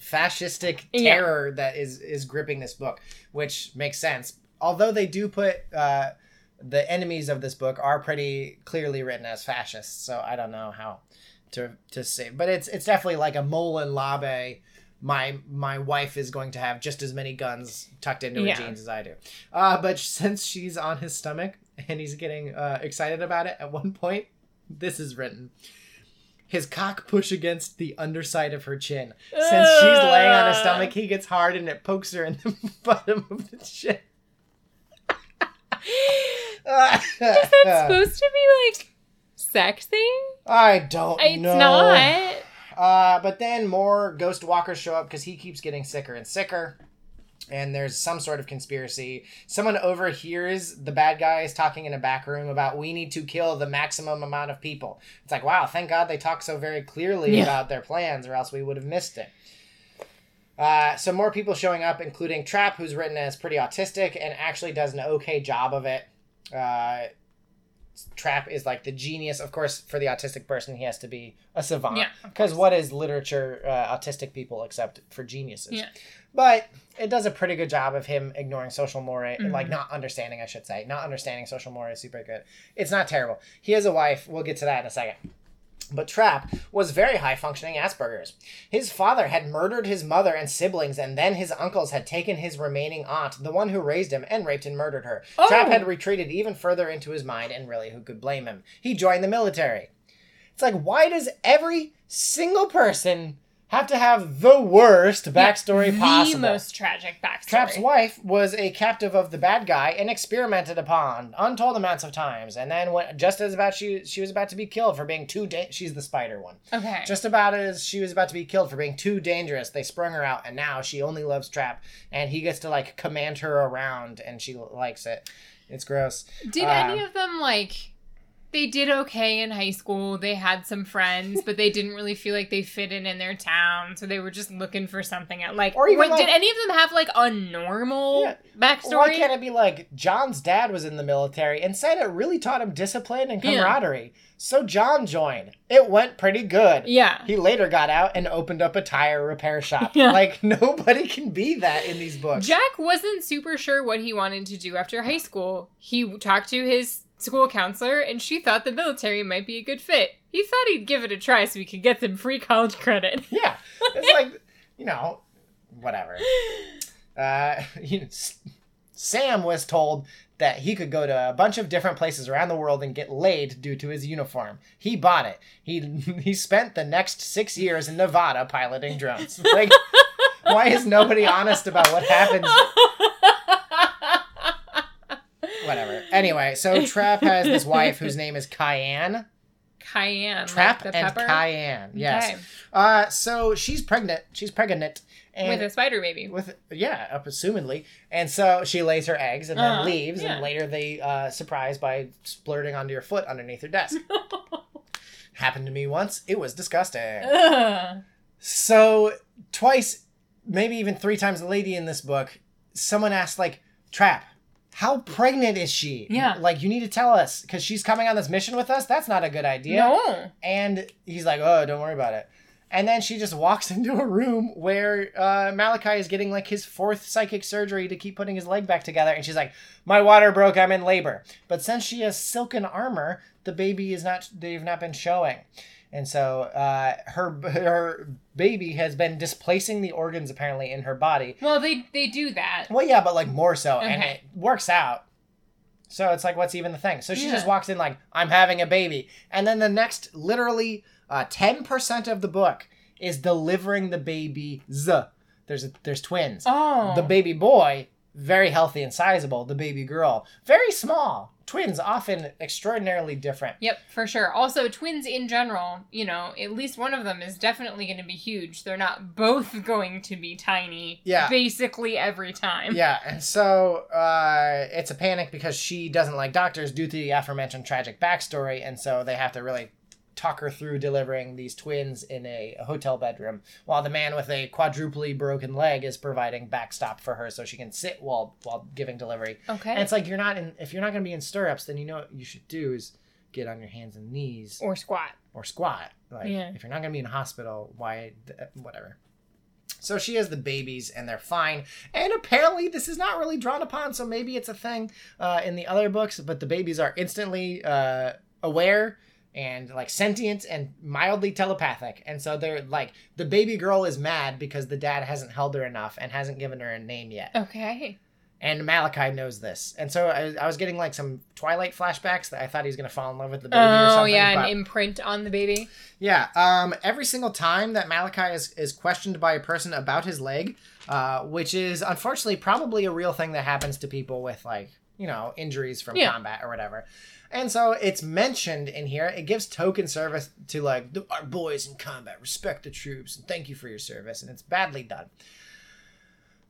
Speaker 1: fascistic
Speaker 2: Yeah.
Speaker 1: terror that is is gripping this book, which makes sense. Although they do put uh, the enemies of this book are pretty clearly written as fascists, so I don't know how to to say, but it's it's definitely like a Molon Labe. My my wife is going to have just as many guns tucked into
Speaker 2: Yeah.
Speaker 1: her jeans as I do. Uh, but [laughs] since she's on his stomach and he's getting uh, excited about it, at one point, this is written. His cock push against the underside of her chin. Since she's laying on his stomach, he gets hard and it pokes her in the [laughs] bottom of the chin. [laughs]
Speaker 3: Is that supposed to be like sexy?
Speaker 1: I don't
Speaker 3: It's
Speaker 1: know.
Speaker 3: not.
Speaker 1: Uh, but then more ghost walkers show up because he keeps getting sicker and sicker. And there's some sort of conspiracy. Someone overhears the bad guys talking in a back room about we need to kill the maximum amount of people. It's like, wow, thank God they talk so very clearly
Speaker 2: Yeah.
Speaker 1: about their plans, or else we would have missed it. Uh, so more people showing up, including Trap, who's written as pretty autistic and actually does an okay job of it. Uh, Trap is like the genius. Of course, for the autistic person, he has to be a savant.
Speaker 2: Yeah,
Speaker 1: Because
Speaker 2: course.
Speaker 1: what is literature, uh, autistic people except for geniuses?
Speaker 2: Yeah.
Speaker 1: But it does a pretty good job of him ignoring social mores,
Speaker 2: Mhm.
Speaker 1: like not understanding, I should say. Not understanding social mores is super good. It's not terrible. He has a wife. We'll get to that in a second. But Trap was very high functioning Asperger's. His father had murdered his mother and siblings, and then his uncles had taken his remaining aunt, the one who raised him, and raped and murdered her.
Speaker 2: Oh.
Speaker 1: Trap had retreated even further into his mind, and really, who could blame him? He joined the military. It's like, why does every single person have to have the worst backstory
Speaker 2: the
Speaker 1: possible?
Speaker 2: The most tragic backstory.
Speaker 1: Trap's wife was a captive of the bad guy and experimented upon untold amounts of times, and then when just as about she she was about to be killed for being too da- she's the spider one.
Speaker 2: Okay.
Speaker 1: Just about as she was about to be killed for being too dangerous, they sprung her out, and now she only loves Trap, and he gets to like command her around, and she likes it. It's gross.
Speaker 3: Did
Speaker 1: Uh,
Speaker 3: any of them like they did okay in high school. They had some friends, but they didn't really feel like they fit in in their town, so they were just looking for something at like
Speaker 1: Or even,
Speaker 3: wait,
Speaker 1: like-
Speaker 3: did any of them have like a normal
Speaker 1: Yeah.
Speaker 3: backstory?
Speaker 1: Why can't it be like John's dad was in the military and said it really taught him discipline and
Speaker 3: Yeah.
Speaker 1: camaraderie? So John joined. It went pretty good.
Speaker 3: yeah.
Speaker 1: He later got out and opened up a tire repair shop.
Speaker 3: Yeah.
Speaker 1: Like [laughs] nobody can be that in these books.
Speaker 3: Jack wasn't super sure what he wanted to do after high school. He talked to his school counselor, and she thought the military might be a good fit. He thought he'd give it a try so he could get some free college credit. [laughs]
Speaker 1: yeah, it's like you know, whatever. Uh, [laughs] you know, Sam was told that he could go to a bunch of different places around the world and get laid due to his uniform. He bought it. He [laughs] he spent the next six years in Nevada piloting drones. Like, why is nobody honest about what happens? Whatever. Anyway, so Trap has this wife whose name is Cayenne.
Speaker 3: Cayenne.
Speaker 1: Trap
Speaker 3: like
Speaker 1: and
Speaker 3: pepper.
Speaker 1: Cayenne. Yes.
Speaker 3: Okay.
Speaker 1: Uh, so she's pregnant. She's pregnant.
Speaker 3: With a spider baby.
Speaker 1: with yeah, up assumedly, and so she lays her eggs and then
Speaker 3: Uh-huh,
Speaker 1: leaves,
Speaker 3: yeah.
Speaker 1: and later they uh, surprise by splurting onto your foot underneath your desk. [laughs] Happened to me once. It was disgusting.
Speaker 3: Ugh.
Speaker 1: So twice, maybe even three times, the lady in this book, someone asked like, "Trap, how pregnant is she?
Speaker 3: Yeah.
Speaker 1: like you need to tell us because she's coming on this mission with us. That's not a good idea."
Speaker 3: No.
Speaker 1: And he's like, "Oh, don't worry about it." And then she just walks [laughs] into a room where uh, Malachi is getting like his fourth psychic surgery to keep putting his leg back together, and she's like, "My water broke. I'm in labor." But since she has silken armor, the baby is not. They've not been showing, and so uh, her [laughs] her baby has been displacing the organs apparently in her body.
Speaker 3: Well, they they do that.
Speaker 1: Well, yeah, but like more so, and it works out. So it's like, what's even the thing? So she
Speaker 3: Yeah.
Speaker 1: just walks in like, I'm having a baby, and then the next, literally, uh, ten percent of the book is delivering the baby. Z. There's a, there's twins.
Speaker 3: Oh.
Speaker 1: The baby boy, very healthy and sizable. The baby girl, very small, twins often extraordinarily different.
Speaker 2: Yep, for sure. Also, twins in general, you know, at least one of them is definitely going to be huge. They're not both [laughs] going to be tiny.
Speaker 1: Yeah.
Speaker 2: Basically every time.
Speaker 1: Yeah, and so uh, it's a panic because she doesn't like doctors due to the aforementioned tragic backstory, and so they have to really talk her through delivering these twins in a, a hotel bedroom, while the man with a quadruply broken leg is providing backstop for her so she can sit while while giving delivery.
Speaker 2: Okay.
Speaker 1: And it's like you're not in if you're not going to be in stirrups, then you know what you should do is get on your hands and knees
Speaker 2: or squat.
Speaker 1: or squat. Like
Speaker 2: Yeah.
Speaker 1: if you're not going to be in a hospital, why whatever. So she has the babies and they're fine. And apparently this is not really drawn upon, so maybe it's a thing uh, in the other books, but the babies are instantly uh, aware and like sentient and mildly telepathic. And so they're like the baby girl is mad because the dad hasn't held her enough and hasn't given her a name yet.
Speaker 2: Okay.
Speaker 1: And Malachi knows this. And so I, I was getting like some Twilight flashbacks that I thought he was going to fall in love with the baby or something.
Speaker 2: Oh, yeah,
Speaker 1: but-
Speaker 2: an imprint on the baby.
Speaker 1: yeah. Um, every single time that Malachi is, is questioned by a person about his leg, uh, which is unfortunately probably a real thing that happens to people with like, you know, injuries from
Speaker 2: Yeah.
Speaker 1: combat or whatever. And so it's mentioned in here. It gives token service to like "The- our boys in combat. Respect the troops and thank you for your service. And it's badly done.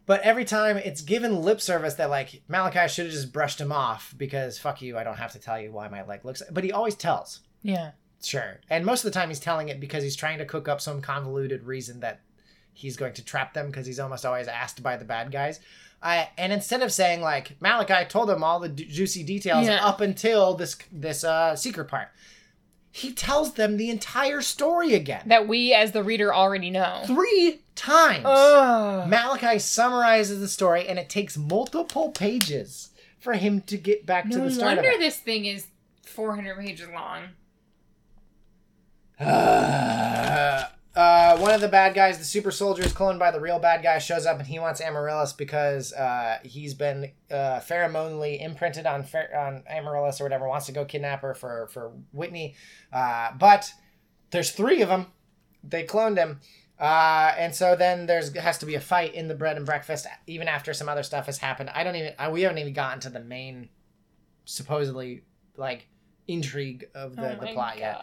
Speaker 1: But every time it's given lip service that like Malachi should have just brushed him off because fuck you, I don't have to tell you why my leg looks. But he always tells.
Speaker 2: Yeah.
Speaker 1: Sure. And most of the time he's telling it because he's trying to cook up some convoluted reason that he's going to trap them because he's almost always asked by the bad guys. Uh, and instead of saying like Malachi told him all the d- juicy details
Speaker 2: Yeah.
Speaker 1: up until this this uh, secret part, he tells them the entire story again
Speaker 2: That we, as the reader, already know.
Speaker 1: three times.
Speaker 2: Oh.
Speaker 1: Malachi summarizes the story, and it takes multiple pages for him to get back to the start No wonder
Speaker 2: this thing is 400 pages long. [sighs]
Speaker 1: Uh, uh, one of the bad guys, the super soldier, is cloned by the real bad guy, shows up and he wants Amaryllis because uh, he's been uh, pheromonally imprinted on Fer- on Amaryllis or whatever. Wants to go kidnap her for for Whitney, uh, but there's three of them. They cloned him. Uh, and so then there's has to be a fight in the bread and breakfast, even after some other stuff has happened. I don't even I, we haven't even gotten to the main, supposedly like intrigue of the,
Speaker 2: oh
Speaker 1: the plot yet.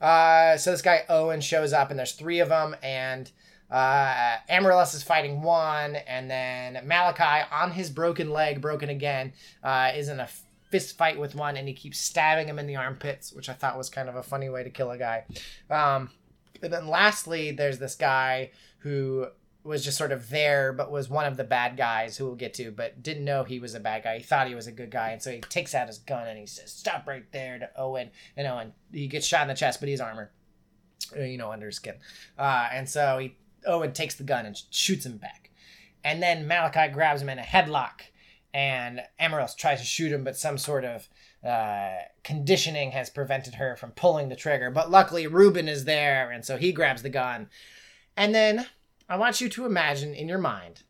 Speaker 1: Uh, so this guy Owen shows up, and there's three of them, and uh, Amaryllis is fighting one, and then Malachi on his broken leg, broken again, uh, is in a fist fight with one, and he keeps stabbing him in the armpits, which I thought was kind of a funny way to kill a guy. Um, and then lastly, there's this guy who was just sort of there, but was one of the bad guys who we'll get to, but didn't know he was a bad guy. He thought he was a good guy, and so he takes out his gun and he says, "Stop right there!" to Owen, and Owen he gets shot in the chest, but he's armor, uh, you know, under his skin, uh, and so he Owen takes the gun and shoots him back, and then Malachi grabs him in a headlock, and Amaryllis tries to shoot him, but some sort of uh, conditioning has prevented her from pulling the trigger. But luckily, Ruben is there, and so he grabs the gun, and then I want you to imagine in your mind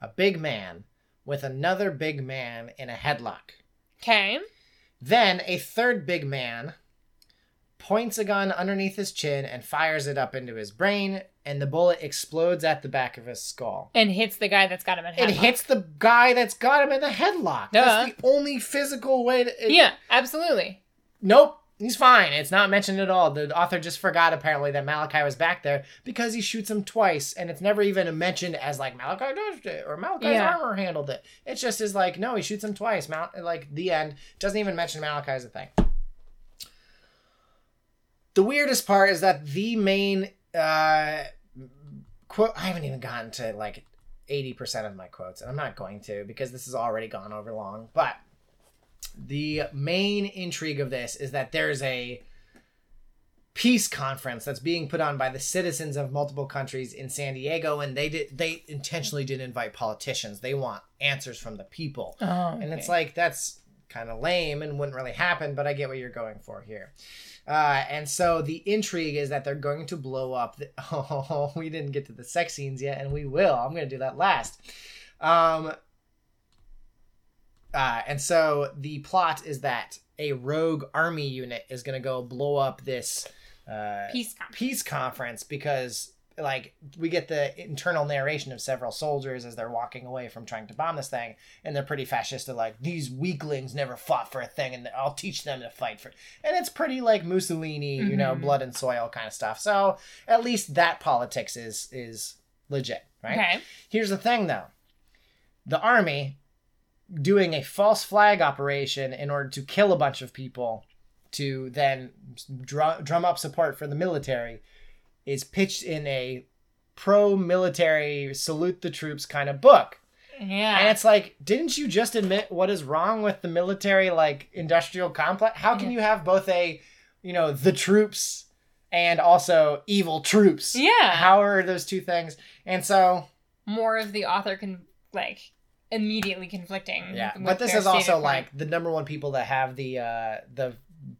Speaker 1: a big man with another big man in a headlock.
Speaker 2: Okay.
Speaker 1: Then a third big man points a gun underneath his chin and fires it up into his brain, and the bullet explodes at the back of his skull.
Speaker 2: And hits the guy that's got him in
Speaker 1: It
Speaker 2: headlock.
Speaker 1: hits the guy that's got him in the headlock.
Speaker 2: Duh.
Speaker 1: That's the only physical way to. it-
Speaker 2: Yeah, absolutely.
Speaker 1: Nope. He's fine. It's not mentioned at all. The author just forgot apparently that Malachi was back there because he shoots him twice, and it's never even mentioned as like Malachi dodged it or Malachi's
Speaker 2: Yeah.
Speaker 1: armor handled it. It's just is like no, he shoots him twice. Mal- like the end doesn't even mention Malachi as a thing. The weirdest part is that the main uh, quote. I haven't even gotten to like eighty percent of my quotes, and I'm not going to because this has already gone over long. But the main intrigue of this is that there's a peace conference that's being put on by the citizens of multiple countries in San Diego and they did they intentionally didn't invite politicians. They want answers from the people.
Speaker 2: Oh,
Speaker 1: and it's like that's kind of lame and wouldn't really happen but I get what you're going for here. Uh, and so the intrigue is that they're going to blow up the, [laughs] oh we didn't get to the sex scenes yet and we will. I'm going to do that last. Um uh, and so the plot is that a rogue army unit is going to go blow up this uh,
Speaker 2: peace conference.
Speaker 1: peace conference because like we get the internal narration of several soldiers as they're walking away from trying to bomb this thing and they're pretty fascistic like these weaklings never fought for a thing and i'll teach them to fight for and it's pretty like mussolini you know
Speaker 2: Mhm.
Speaker 1: blood and soil kind of stuff so at least that politics is is legit right
Speaker 2: Okay.
Speaker 1: here's the thing though the army doing a false flag operation in order to kill a bunch of people to then drum, drum up support for the military is pitched in a pro military salute the troops kind of book.
Speaker 2: Yeah.
Speaker 1: And it's like, didn't you just admit what is wrong with the military like industrial complex? How can
Speaker 2: Yeah.
Speaker 1: you have both a, you know, the troops and also evil troops?
Speaker 2: yeah.
Speaker 1: How are those two things? And so
Speaker 2: More of the author can like immediately conflicting.
Speaker 1: Yeah, but this is also like the number one people that have the uh the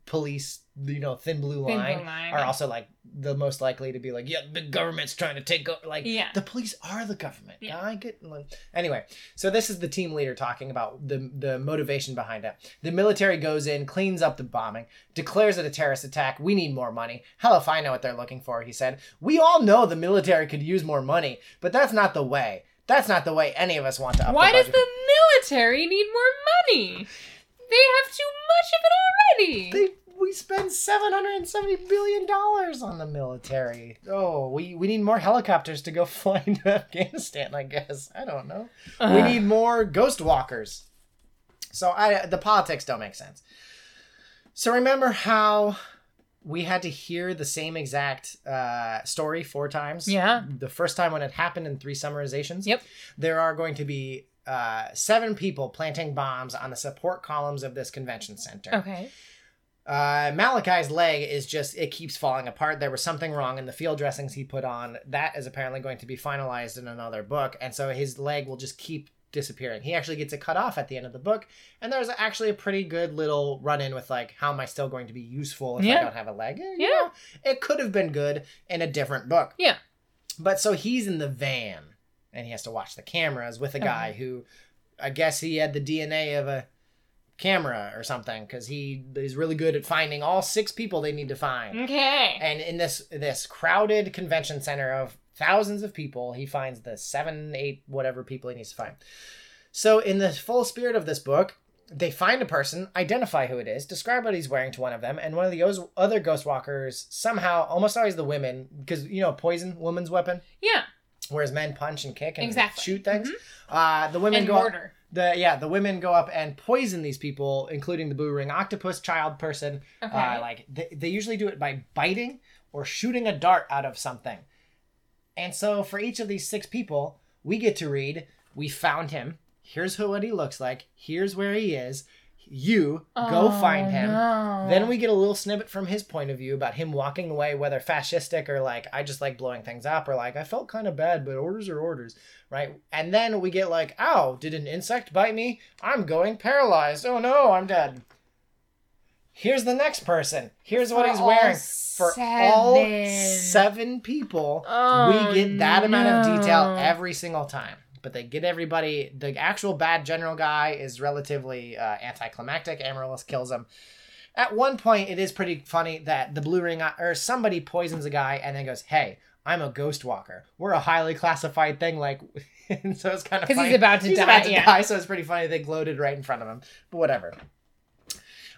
Speaker 1: police, you know, thin blue
Speaker 2: Thin
Speaker 1: line,
Speaker 2: blue line.
Speaker 1: are also like the most likely to be like, yeah, the government's trying to take over. Like,
Speaker 2: Yeah.
Speaker 1: the police are the government.
Speaker 2: Yeah.
Speaker 1: I get anyway. So this is the team leader talking about the the motivation behind it. The military goes in, cleans up the bombing, declares it a terrorist attack. We need more money. Hell if I know what they're looking for. He said. We all know the military could use more money, but that's not the way. That's not the way any of us want to up
Speaker 2: Why
Speaker 1: the
Speaker 2: does the military need more money? They have too much of it already.
Speaker 1: they we spend seven hundred and seventy billion dollars on the military. Oh, we we need more helicopters to go [laughs] fly into Afghanistan. I guess I don't know. we
Speaker 2: uh-huh.
Speaker 1: need more ghost walkers. So I the politics don't make sense. So remember how we had to hear the same exact uh, story four times?
Speaker 2: Yeah.
Speaker 1: The first time when it happened in three summarizations.
Speaker 2: Yep.
Speaker 1: There are going to be uh, seven people planting bombs on the support columns of this convention center.
Speaker 2: Okay.
Speaker 1: Uh, Malachi's leg is just, it keeps falling apart. There was something wrong in the field dressings he put on. That is apparently going to be finalized in another book. And so his leg will just keep disappearing. He actually gets it cut off at the end of the book. And there's actually a pretty good little run in with, like, how am I still going to be useful if I don't have a leg? You
Speaker 2: Yeah.
Speaker 1: know, it could have been good in a different book.
Speaker 2: Yeah.
Speaker 1: But so he's in the van and he has to watch the cameras with a guy uh-huh. who I guess he had the DNA of a camera or something because he is really good at finding all six people they need to find.
Speaker 2: Okay.
Speaker 1: And in this this crowded convention center of thousands of people, he finds the seven, eight, whatever people he needs to find. So in the full spirit of this book, they find a person, identify who it is, describe what he's wearing to one of them, and one of the other ghost walkers somehow, almost always the women, because you know poison, woman's weapon,
Speaker 2: Yeah.
Speaker 1: whereas men punch and kick and
Speaker 2: Exactly.
Speaker 1: shoot things. Uh, the women
Speaker 2: And
Speaker 1: go up, the yeah the women go up and poison these people, including the blue ring octopus child person.
Speaker 2: Okay.
Speaker 1: Uh, like they, they usually do it by biting or shooting a dart out of something. And so for each of these six people, we get to read, we found him. Here's who what he looks like. Here's where he is. You go
Speaker 2: Oh,
Speaker 1: find him.
Speaker 2: no.
Speaker 1: Then we get a little snippet from his point of view about him walking away, whether fascistic or like, I just like blowing things up, or like, I felt kind of bad, but orders are orders, right? And then we get like, ow, did an insect bite me? I'm going paralyzed. Oh no, I'm dead. Here's the next person. Here's what
Speaker 2: For
Speaker 1: he's wearing. For all
Speaker 2: seven.
Speaker 1: seven people,
Speaker 2: Oh,
Speaker 1: we get that amount of detail every single time. But they get everybody. The actual bad general guy is relatively uh, anticlimactic. Amaryllis kills him. At one point, it is pretty funny that the blue ring or somebody poisons a guy and then goes, "Hey, I'm a ghost walker. We're a highly classified thing." Like, [laughs] and so it's kind of
Speaker 2: 'Cause he's about to
Speaker 1: he's
Speaker 2: die,
Speaker 1: About to
Speaker 2: yeah.
Speaker 1: die, so it's pretty funny they gloated right in front of him. But whatever.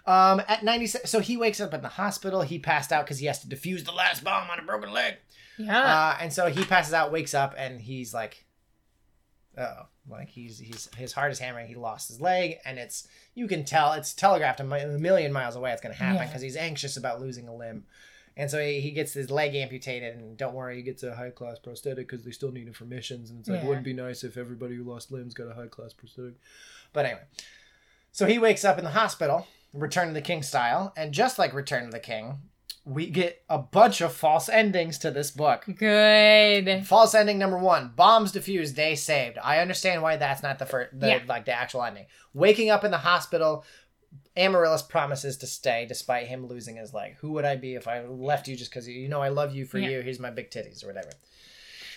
Speaker 1: Um, at 96, so he wakes up in the hospital. He passed out because he has to defuse the last bomb on a broken leg.
Speaker 2: Yeah.
Speaker 1: Uh, and so he passes out, wakes up, and he's like, oh, like he's he's his heart is hammering. He lost his leg, and it's you can tell it's telegraphed a, mi- a million miles away. It's going to happen
Speaker 2: Yeah.
Speaker 1: because he's anxious about losing a limb. And so he, he gets his leg amputated, and don't worry, he gets a high class prosthetic because they still need it for missions. And it's like,
Speaker 2: Yeah.
Speaker 1: wouldn't be nice if everybody who lost limbs got a high class prosthetic? But anyway, so he wakes up in the hospital, Return of the King style, and just like Return of the King, we get a bunch of false endings to this book.
Speaker 2: Good.
Speaker 1: False ending number one: bombs defused, day saved. I understand why that's not the first, the,
Speaker 2: Yeah.
Speaker 1: like the actual ending. Waking up in the hospital, Amaryllis promises to stay despite him losing his leg. Who would I be if I left you just because you know I love you for
Speaker 2: Yeah.
Speaker 1: you? Here's my big titties or whatever.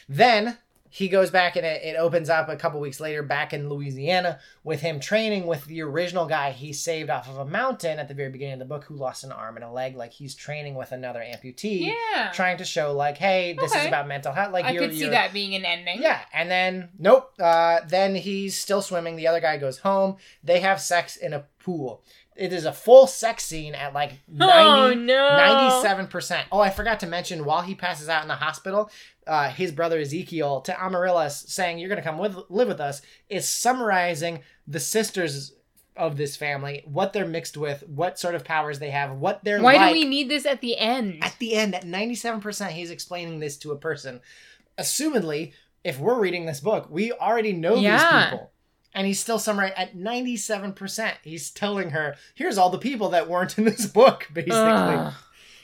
Speaker 1: Then he goes back and it, it opens up a couple weeks later back in Louisiana with him training with the original guy he saved off of a mountain at the very beginning of the book who lost an arm and a leg. Like he's training with another amputee,
Speaker 2: Yeah.
Speaker 1: trying to show like, hey, this is about mental health. Like
Speaker 2: I could see that being an ending.
Speaker 1: Yeah, and then nope. Uh, then he's still swimming. The other guy goes home. They have sex in a pool. It is a full sex scene at like
Speaker 2: Oh no.
Speaker 1: 97%. Oh, I forgot to mention while he passes out in the hospital, uh, his brother Ezekiel to Amaryllis saying, You're going to come with, live with us, is summarizing the sisters of this family, what they're mixed with, what sort of powers they have, what they're
Speaker 2: Why
Speaker 1: like.
Speaker 2: do we need this at the end?
Speaker 1: At the end, at 97%, he's explaining this to a person. Assumedly, if we're reading this book, we already know
Speaker 2: Yeah.
Speaker 1: these people. And he's still somewhere at 97%. He's telling her, here's all the people that weren't in this book, [laughs] basically.
Speaker 2: Ugh.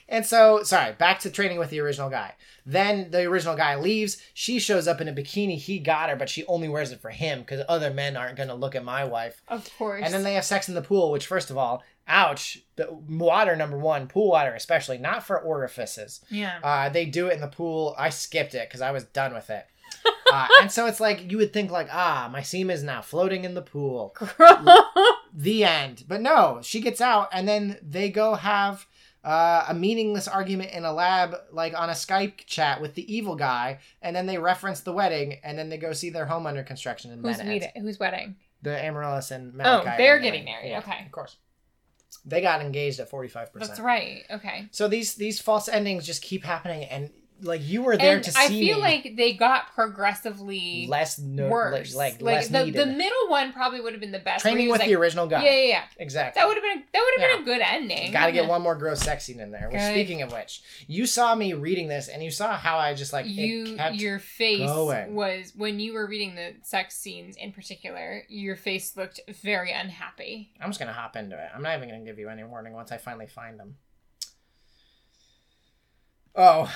Speaker 1: And so, sorry, back to training with the original guy. Then the original guy leaves. She shows up in a bikini. He got her, but she only wears it for him because other men aren't going to look at my wife.
Speaker 2: Of course.
Speaker 1: And then they have sex in the pool, which, first of all, ouch. The water, number one, pool water, especially, not for orifices.
Speaker 2: yeah.
Speaker 1: Uh, they do it in the pool. I skipped it because I was done with it. [laughs] Uh, and so it's like, you would think, like, ah, my semen is now floating in the pool [laughs] the end. But no, she gets out, and then they go have uh, a meaningless argument in a lab, like on a Skype chat with the evil guy, and then they reference the wedding, and then they go see their home under construction. And
Speaker 2: Who's
Speaker 1: then it ends.
Speaker 2: meeting? Who's wedding?
Speaker 1: the Amaryllis and
Speaker 2: Oh, they're
Speaker 1: are
Speaker 2: getting married.
Speaker 1: Yeah,
Speaker 2: Okay.
Speaker 1: of course. They got engaged at 45%
Speaker 2: That's right. Okay.
Speaker 1: So these these false endings just keep happening, and like you were there
Speaker 2: and
Speaker 1: to
Speaker 2: I
Speaker 1: see I
Speaker 2: feel
Speaker 1: me
Speaker 2: like they got progressively
Speaker 1: less no,
Speaker 2: worse.
Speaker 1: like,
Speaker 2: Like,
Speaker 1: less
Speaker 2: the,
Speaker 1: needed.
Speaker 2: the middle one probably would have been the best.
Speaker 1: Training with
Speaker 2: like,
Speaker 1: the original guy.
Speaker 2: Yeah, yeah, yeah.
Speaker 1: Exactly.
Speaker 2: That would have been that would have
Speaker 1: Yeah.
Speaker 2: been a good ending.
Speaker 1: Got to get one more gross sex scene in there. Which,
Speaker 2: Good.
Speaker 1: speaking of which, you saw me reading this, and you saw how I just like
Speaker 2: you your face
Speaker 1: going.
Speaker 2: was when you were reading the sex scenes in particular your face looked very unhappy
Speaker 1: I'm just gonna hop into it. I'm not even gonna give you any warning once I finally find them. Oh,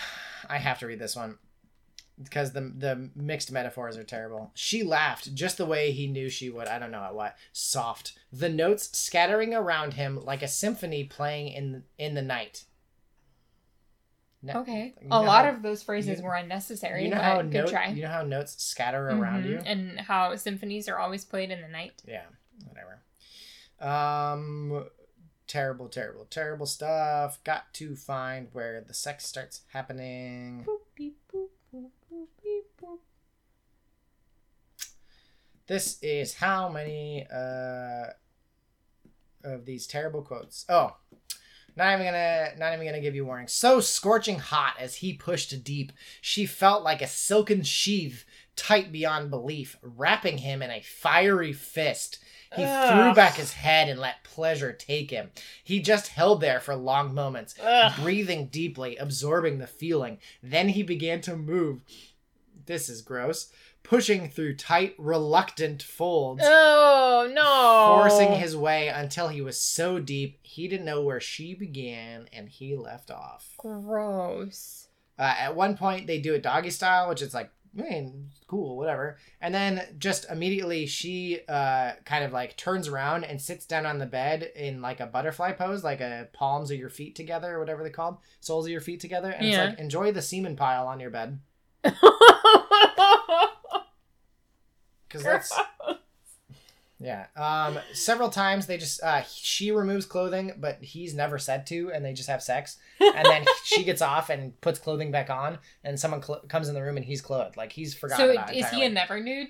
Speaker 1: I have to read this one because the the mixed metaphors are terrible. She laughed just the way he knew she would. I don't know at what. Soft. The notes scattering around him like a symphony playing in in the night. No-
Speaker 2: okay
Speaker 1: you
Speaker 2: a
Speaker 1: know
Speaker 2: lot
Speaker 1: how-
Speaker 2: of those phrases
Speaker 1: you-
Speaker 2: were unnecessary
Speaker 1: You know
Speaker 2: but
Speaker 1: how
Speaker 2: good
Speaker 1: note,
Speaker 2: try
Speaker 1: you know how notes scatter around
Speaker 2: Mhm.
Speaker 1: you.
Speaker 2: and how symphonies are always played in the night
Speaker 1: Yeah, whatever. Um, terrible, terrible, terrible stuff. Got to find where the sex starts happening.
Speaker 2: Boop, beep, boop, boop, boop, beep, boop.
Speaker 1: This is how many uh of these terrible quotes. Oh, not even gonna, not even gonna give you warning. So scorching hot as he pushed deep, she felt like a silken sheath, tight beyond belief, wrapping him in a fiery fist. He threw back his head and let pleasure take him. He just held there for long moments,
Speaker 2: Ugh.
Speaker 1: breathing deeply, absorbing the feeling. Then he began to move. This is gross. Pushing through tight, reluctant folds,
Speaker 2: oh no
Speaker 1: forcing his way until he was so deep he didn't know where she began and he left off.
Speaker 2: gross
Speaker 1: Uh, at one point, they do it doggy style, which is like, man, cool, whatever. And then just immediately, she uh, kind of like turns around and sits down on the bed in like a butterfly pose, like a palms of your feet together, or whatever they called, soles of your feet together. And
Speaker 2: Yeah.
Speaker 1: it's like, enjoy the semen pile on your bed. [laughs] Because that's. [laughs] Yeah. Um. Several times they just uh she removes clothing, but he's never said to, and they just have sex. And then [laughs] she gets off and puts clothing back on, and someone cl- comes in the room and he's clothed, like he's forgotten
Speaker 2: so
Speaker 1: about it
Speaker 2: is he a [laughs] never nude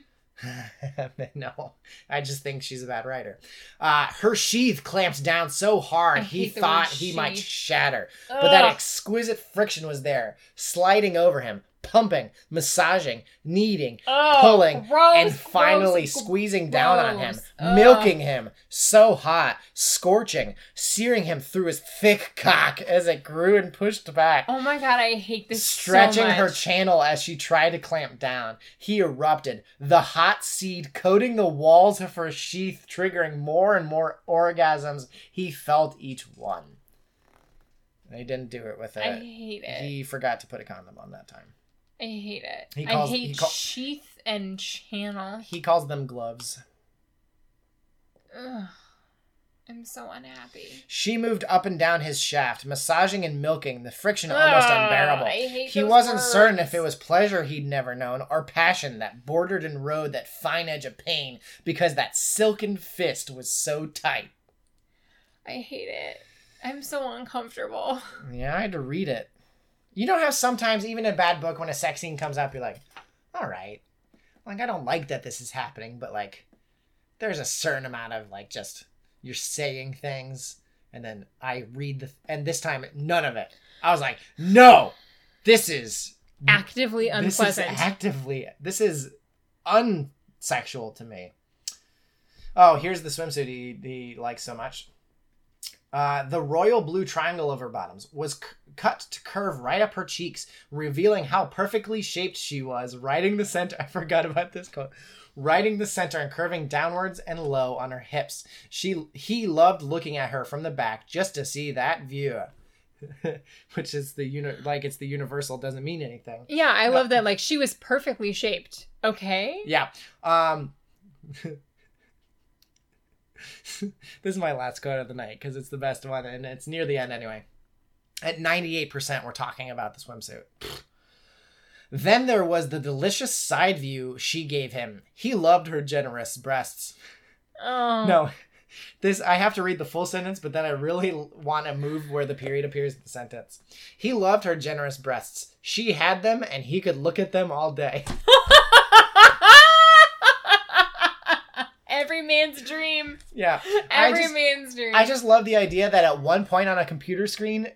Speaker 1: no, I just think she's a bad writer. Uh, her sheath clamps down so hard he thought he might
Speaker 2: sheath.
Speaker 1: shatter, but that exquisite friction was there, sliding over him, pumping, massaging, kneading,
Speaker 2: Oh,
Speaker 1: pulling,
Speaker 2: gross,
Speaker 1: and finally
Speaker 2: gross,
Speaker 1: squeezing down on him. Milking him, so hot, scorching, searing him through his thick [laughs] cock as it grew and pushed back.
Speaker 2: Oh my god, I hate this
Speaker 1: Stretching
Speaker 2: so
Speaker 1: her channel as she tried to clamp down, he erupted, the hot seed coating the walls of her sheath, triggering more and more orgasms. He felt each one. He didn't do it with it.
Speaker 2: I hate it.
Speaker 1: He forgot to put a condom on that time.
Speaker 2: I hate it.
Speaker 1: He calls-
Speaker 2: I hate
Speaker 1: call-
Speaker 2: sheath and channel.
Speaker 1: He calls them gloves.
Speaker 2: Ugh. I'm so unhappy.
Speaker 1: She moved up and down his shaft, massaging and milking, the friction almost
Speaker 2: Ugh,
Speaker 1: unbearable.
Speaker 2: I hate
Speaker 1: He wasn't certain if it was pleasure he'd never known or passion that bordered and rode that fine edge of pain because that silken fist was so tight.
Speaker 2: I hate it. I'm so uncomfortable.
Speaker 1: Yeah, I had to read it. You know how sometimes, even in a bad book, when a sex scene comes up, you're like, all right. Like, I don't like that this is happening, but like, there's a certain amount of like just you're saying things, and then I read the, and this time, none of it. I was like, no, this is
Speaker 2: Actively unpleasant.
Speaker 1: this is actively this is unsexual to me oh here's the swimsuit he, he likes so much uh, the royal blue triangle of her bottoms was c- cut to curve right up her cheeks revealing how perfectly shaped she was riding the center [laughs] i forgot about this quote riding the center and curving downwards and low on her hips she he loved looking at her from the back just to see that view [laughs] which is the uni- like it's the universal doesn't mean anything
Speaker 2: yeah, I love that. Like she was perfectly shaped. Okay.
Speaker 1: Yeah. Um [laughs] This is my last quote of the night because it's the best one and it's near the end anyway. At 98% we're talking about the swimsuit. Then there was the delicious side view she gave him. He loved her generous breasts.
Speaker 2: Oh.
Speaker 1: No. [laughs] This I have to read the full sentence, but then I really want to move where the period appears in the sentence. He loved her generous breasts. She had them and he could look at them all day. [laughs]
Speaker 2: Every man's dream.
Speaker 1: Yeah.
Speaker 2: Every
Speaker 1: just-
Speaker 2: man's dream.
Speaker 1: I just love the idea that at one point on a computer screen,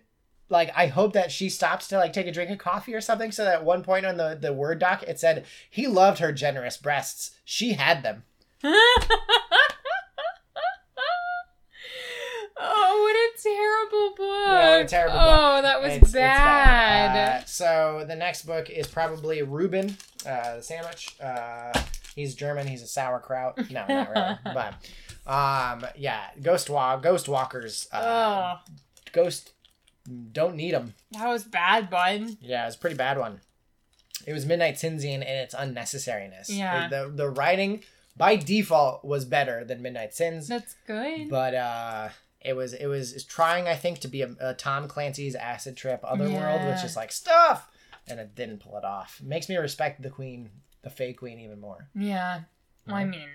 Speaker 1: like I hope that she stops to like take a drink of coffee or something, so that at one point on the the word doc it said he loved her generous breasts. She had them. [laughs]
Speaker 2: oh, what a terrible book.
Speaker 1: A terrible book.
Speaker 2: Oh, that was
Speaker 1: It's- it's
Speaker 2: bad.
Speaker 1: Uh, so the next book is probably Ruben, uh, the sandwich. Uh, he's German. He's a sauerkraut. No, not really, [laughs] but um, yeah, Ghost Walk, Ghost Walkers. Uh,
Speaker 2: oh,
Speaker 1: Ghost don't need them.
Speaker 2: that was bad, bud.
Speaker 1: Yeah, it's a pretty bad one. It was Midnight Sins in and its unnecessariness.
Speaker 2: Yeah.
Speaker 1: The the writing by default was better than Midnight Sins,
Speaker 2: That's good.
Speaker 1: but uh it was it was trying I think to be a, a Tom Clancy's acid trip otherworld
Speaker 2: Yeah.
Speaker 1: which is like stuff and it didn't pull it off. It makes me respect the queen, the Fey queen even more.
Speaker 2: yeah. Well, I
Speaker 1: Mhm.
Speaker 2: mean,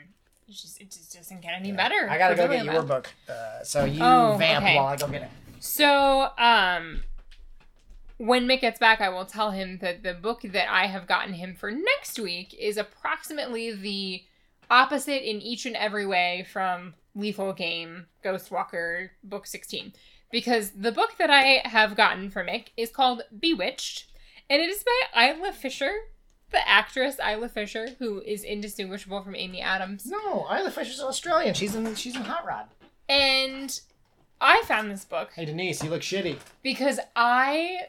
Speaker 2: it just it just doesn't get any
Speaker 1: Yeah.
Speaker 2: better.
Speaker 1: I gotta go get your book. Uh, so you
Speaker 2: Oh,
Speaker 1: vamp
Speaker 2: okay.
Speaker 1: while I go get it.
Speaker 2: So, um, when Mick gets back, I will tell him that the book that I have gotten him for next week is approximately the opposite in each and every way from Lethal Game Ghost Walker Book 16. Because the book that I have gotten for Mick is called Bewitched, and it is by Isla Fisher, the actress Isla Fisher, who is indistinguishable from Amy Adams.
Speaker 1: No, Isla Fisher's Australian. She's in she's in Hot Rod.
Speaker 2: And I found this book
Speaker 1: Hey Denise, you look shitty.
Speaker 2: because I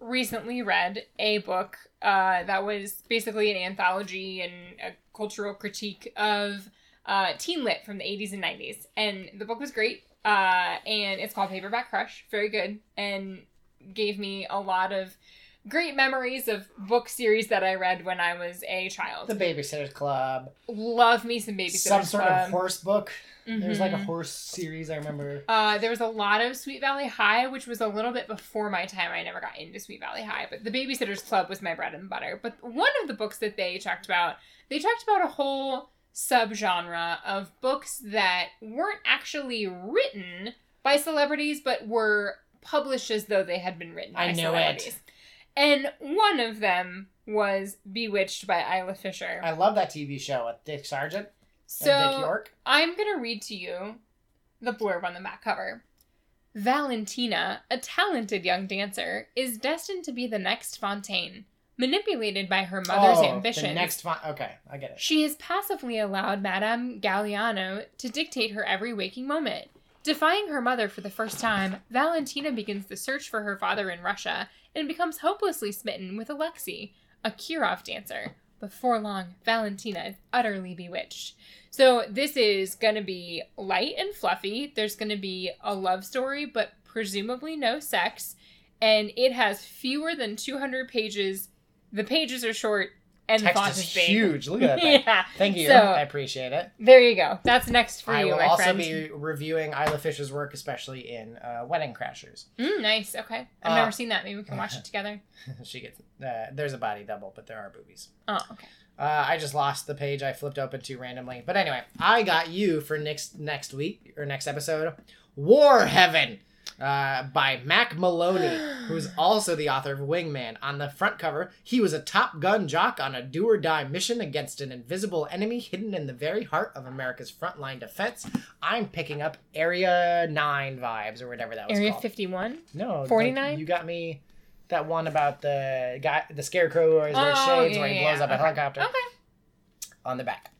Speaker 2: recently read a book uh, that was basically an anthology and a cultural critique of uh, teen lit from the 80s and 90s. And the book was great. Uh, and it's called Paperback Crush. Very good. And gave me a lot of great memories of book series that I read when I was a child.
Speaker 1: The Babysitter's Club.
Speaker 2: Love me some Babysitters
Speaker 1: Some sort
Speaker 2: Club.
Speaker 1: of horse book. There's like a
Speaker 2: Mhm.
Speaker 1: horse series I remember.
Speaker 2: Uh, there was a lot of Sweet Valley High, which was a little bit before my time. I never got into Sweet Valley High, but the Babysitters Club was my bread and butter. But one of the books that they talked about, they talked about a whole subgenre of books that weren't actually written by celebrities, but were published as though they had been written by
Speaker 1: I knew it.
Speaker 2: And one of them was Bewitched by Isla Fisher.
Speaker 1: I love that TV show with Dick Sargent
Speaker 2: so
Speaker 1: and Dick York.
Speaker 2: I'm going to read to you the blurb on the back cover. Valentina, a talented young dancer, is destined to be the next Fonteyn, manipulated by her mother's
Speaker 1: oh,
Speaker 2: ambitions.
Speaker 1: The next fun- okay, I get it.
Speaker 2: She has passively allowed Madame Galliano to dictate her every waking moment. Defying her mother for the first time, Valentina begins the search for her father in Russia and becomes hopelessly smitten with Alexei, a Kirov dancer. Before long, Valentina is utterly bewitched. So, this is going to be light and fluffy. There's going to be a love story, but presumably no sex. And it has fewer than 200 pages. The pages are short, and
Speaker 1: Text
Speaker 2: font
Speaker 1: is huge. Look at that. [laughs]
Speaker 2: yeah.
Speaker 1: Thank you.
Speaker 2: So-
Speaker 1: I appreciate it.
Speaker 2: There you go. That's next for
Speaker 1: I
Speaker 2: you,
Speaker 1: I
Speaker 2: will
Speaker 1: also
Speaker 2: friend.
Speaker 1: be reviewing Isla Fisher's work, especially in uh, Wedding Crashers.
Speaker 2: Mm, nice. Okay. I've
Speaker 1: Uh,
Speaker 2: never seen that. Maybe we can watch [laughs] it together.
Speaker 1: she gets uh, there's a body double, but there are boobies.
Speaker 2: Oh, okay.
Speaker 1: Uh, I just lost the page I flipped open to randomly. But anyway, I got you for next next week or next episode, War Heaven, uh, by Mack Maloney, who's [gasps] also the author of Wingman. On the front cover, he was a Top Gun jock on a do or die mission against an invisible enemy hidden in the very heart of America's frontline defense. I'm picking up Area Nine vibes or whatever that was
Speaker 2: Area
Speaker 1: called.
Speaker 2: 51?
Speaker 1: No, like,
Speaker 2: 49?
Speaker 1: you got me. That one about the guy, the scarecrow, he wears
Speaker 2: Oh,
Speaker 1: shades,
Speaker 2: yeah,
Speaker 1: where he
Speaker 2: yeah,
Speaker 1: blows up a helicopter
Speaker 2: Okay.
Speaker 1: on the back.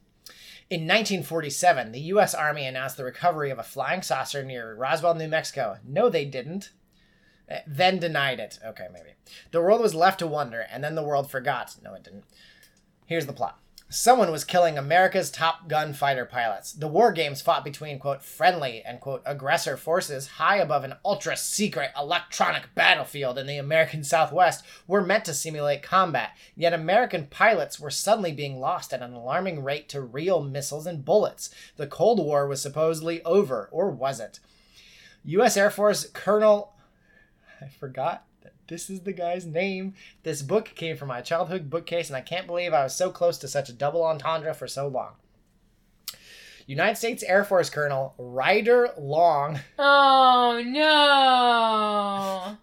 Speaker 1: In 1947, the U.S. Army announced the recovery of a flying saucer near Roswell, New Mexico. No, they didn't. Eh, Then denied it. Okay, maybe. The world was left to wonder, and then the world forgot. No, it didn't. Here's the plot. Someone was killing America's top gun fighter pilots. The war games fought between, quote, friendly and, quote, aggressor forces high above an ultra secret electronic battlefield in the American [laughs] Southwest were meant to simulate combat. Yet American pilots were suddenly being lost at an alarming rate to real missiles and bullets. The Cold War was supposedly over, or was it? U.S. Air Force Colonel. I forgot this is the guy's name. This book came from my childhood bookcase, and I can't believe I was so close to such a double entendre for so long. United States Air Force Colonel Ryder Long
Speaker 2: Oh, no.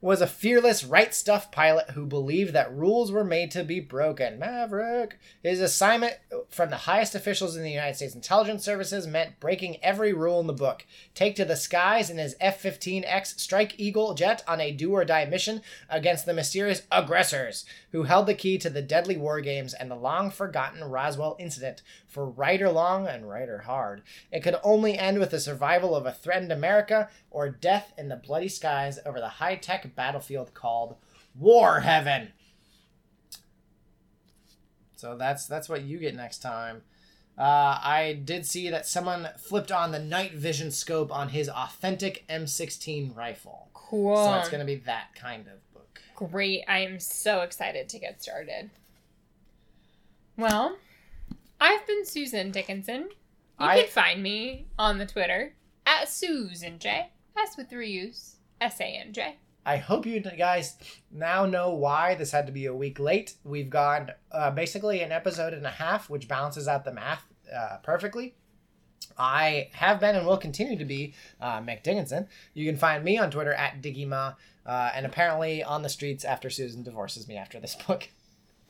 Speaker 1: Was a fearless right stuff pilot who believed that rules were made to be broken. Maverick. His assignment from the highest officials in the United States intelligence services meant breaking every rule in the book. Take to the skies in his F 15X Strike Eagle jet on a do or die mission against the mysterious aggressors who held the key to the deadly war games and the long forgotten Roswell incident. For right or Long and right or Hard, it could only end with the survival of a threatened America or death in the bloody skies over the high tech battlefield called War Heaven. So that's that's what you get next time. Uh, I did see that someone flipped on the night vision scope on his authentic M16 rifle.
Speaker 2: Cool.
Speaker 1: So it's going to be that kind of book.
Speaker 2: Great. I am so excited to get started. Well, I've been Susan Dickinson. You
Speaker 1: I-
Speaker 2: can find me on the Twitter at Susan J. S with three U's. S A N J.
Speaker 1: I hope you guys now know why this had to be a week late. We've gone uh, basically an episode and a half, which balances out the math uh, perfectly. I have been and will continue to be uh, Mick Dickinson. You can find me on Twitter at Digima, uh, and apparently on the streets after Susan divorces me after this book.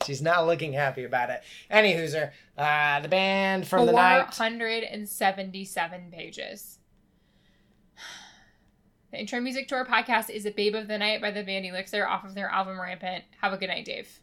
Speaker 1: She's not looking happy about it. Any hooser, uh, the band from the night.
Speaker 2: 477 pages. [sighs] The intro music to our podcast is A Babe of the Night by the band Elixir off of their album Rampant. Have a good night, Dave.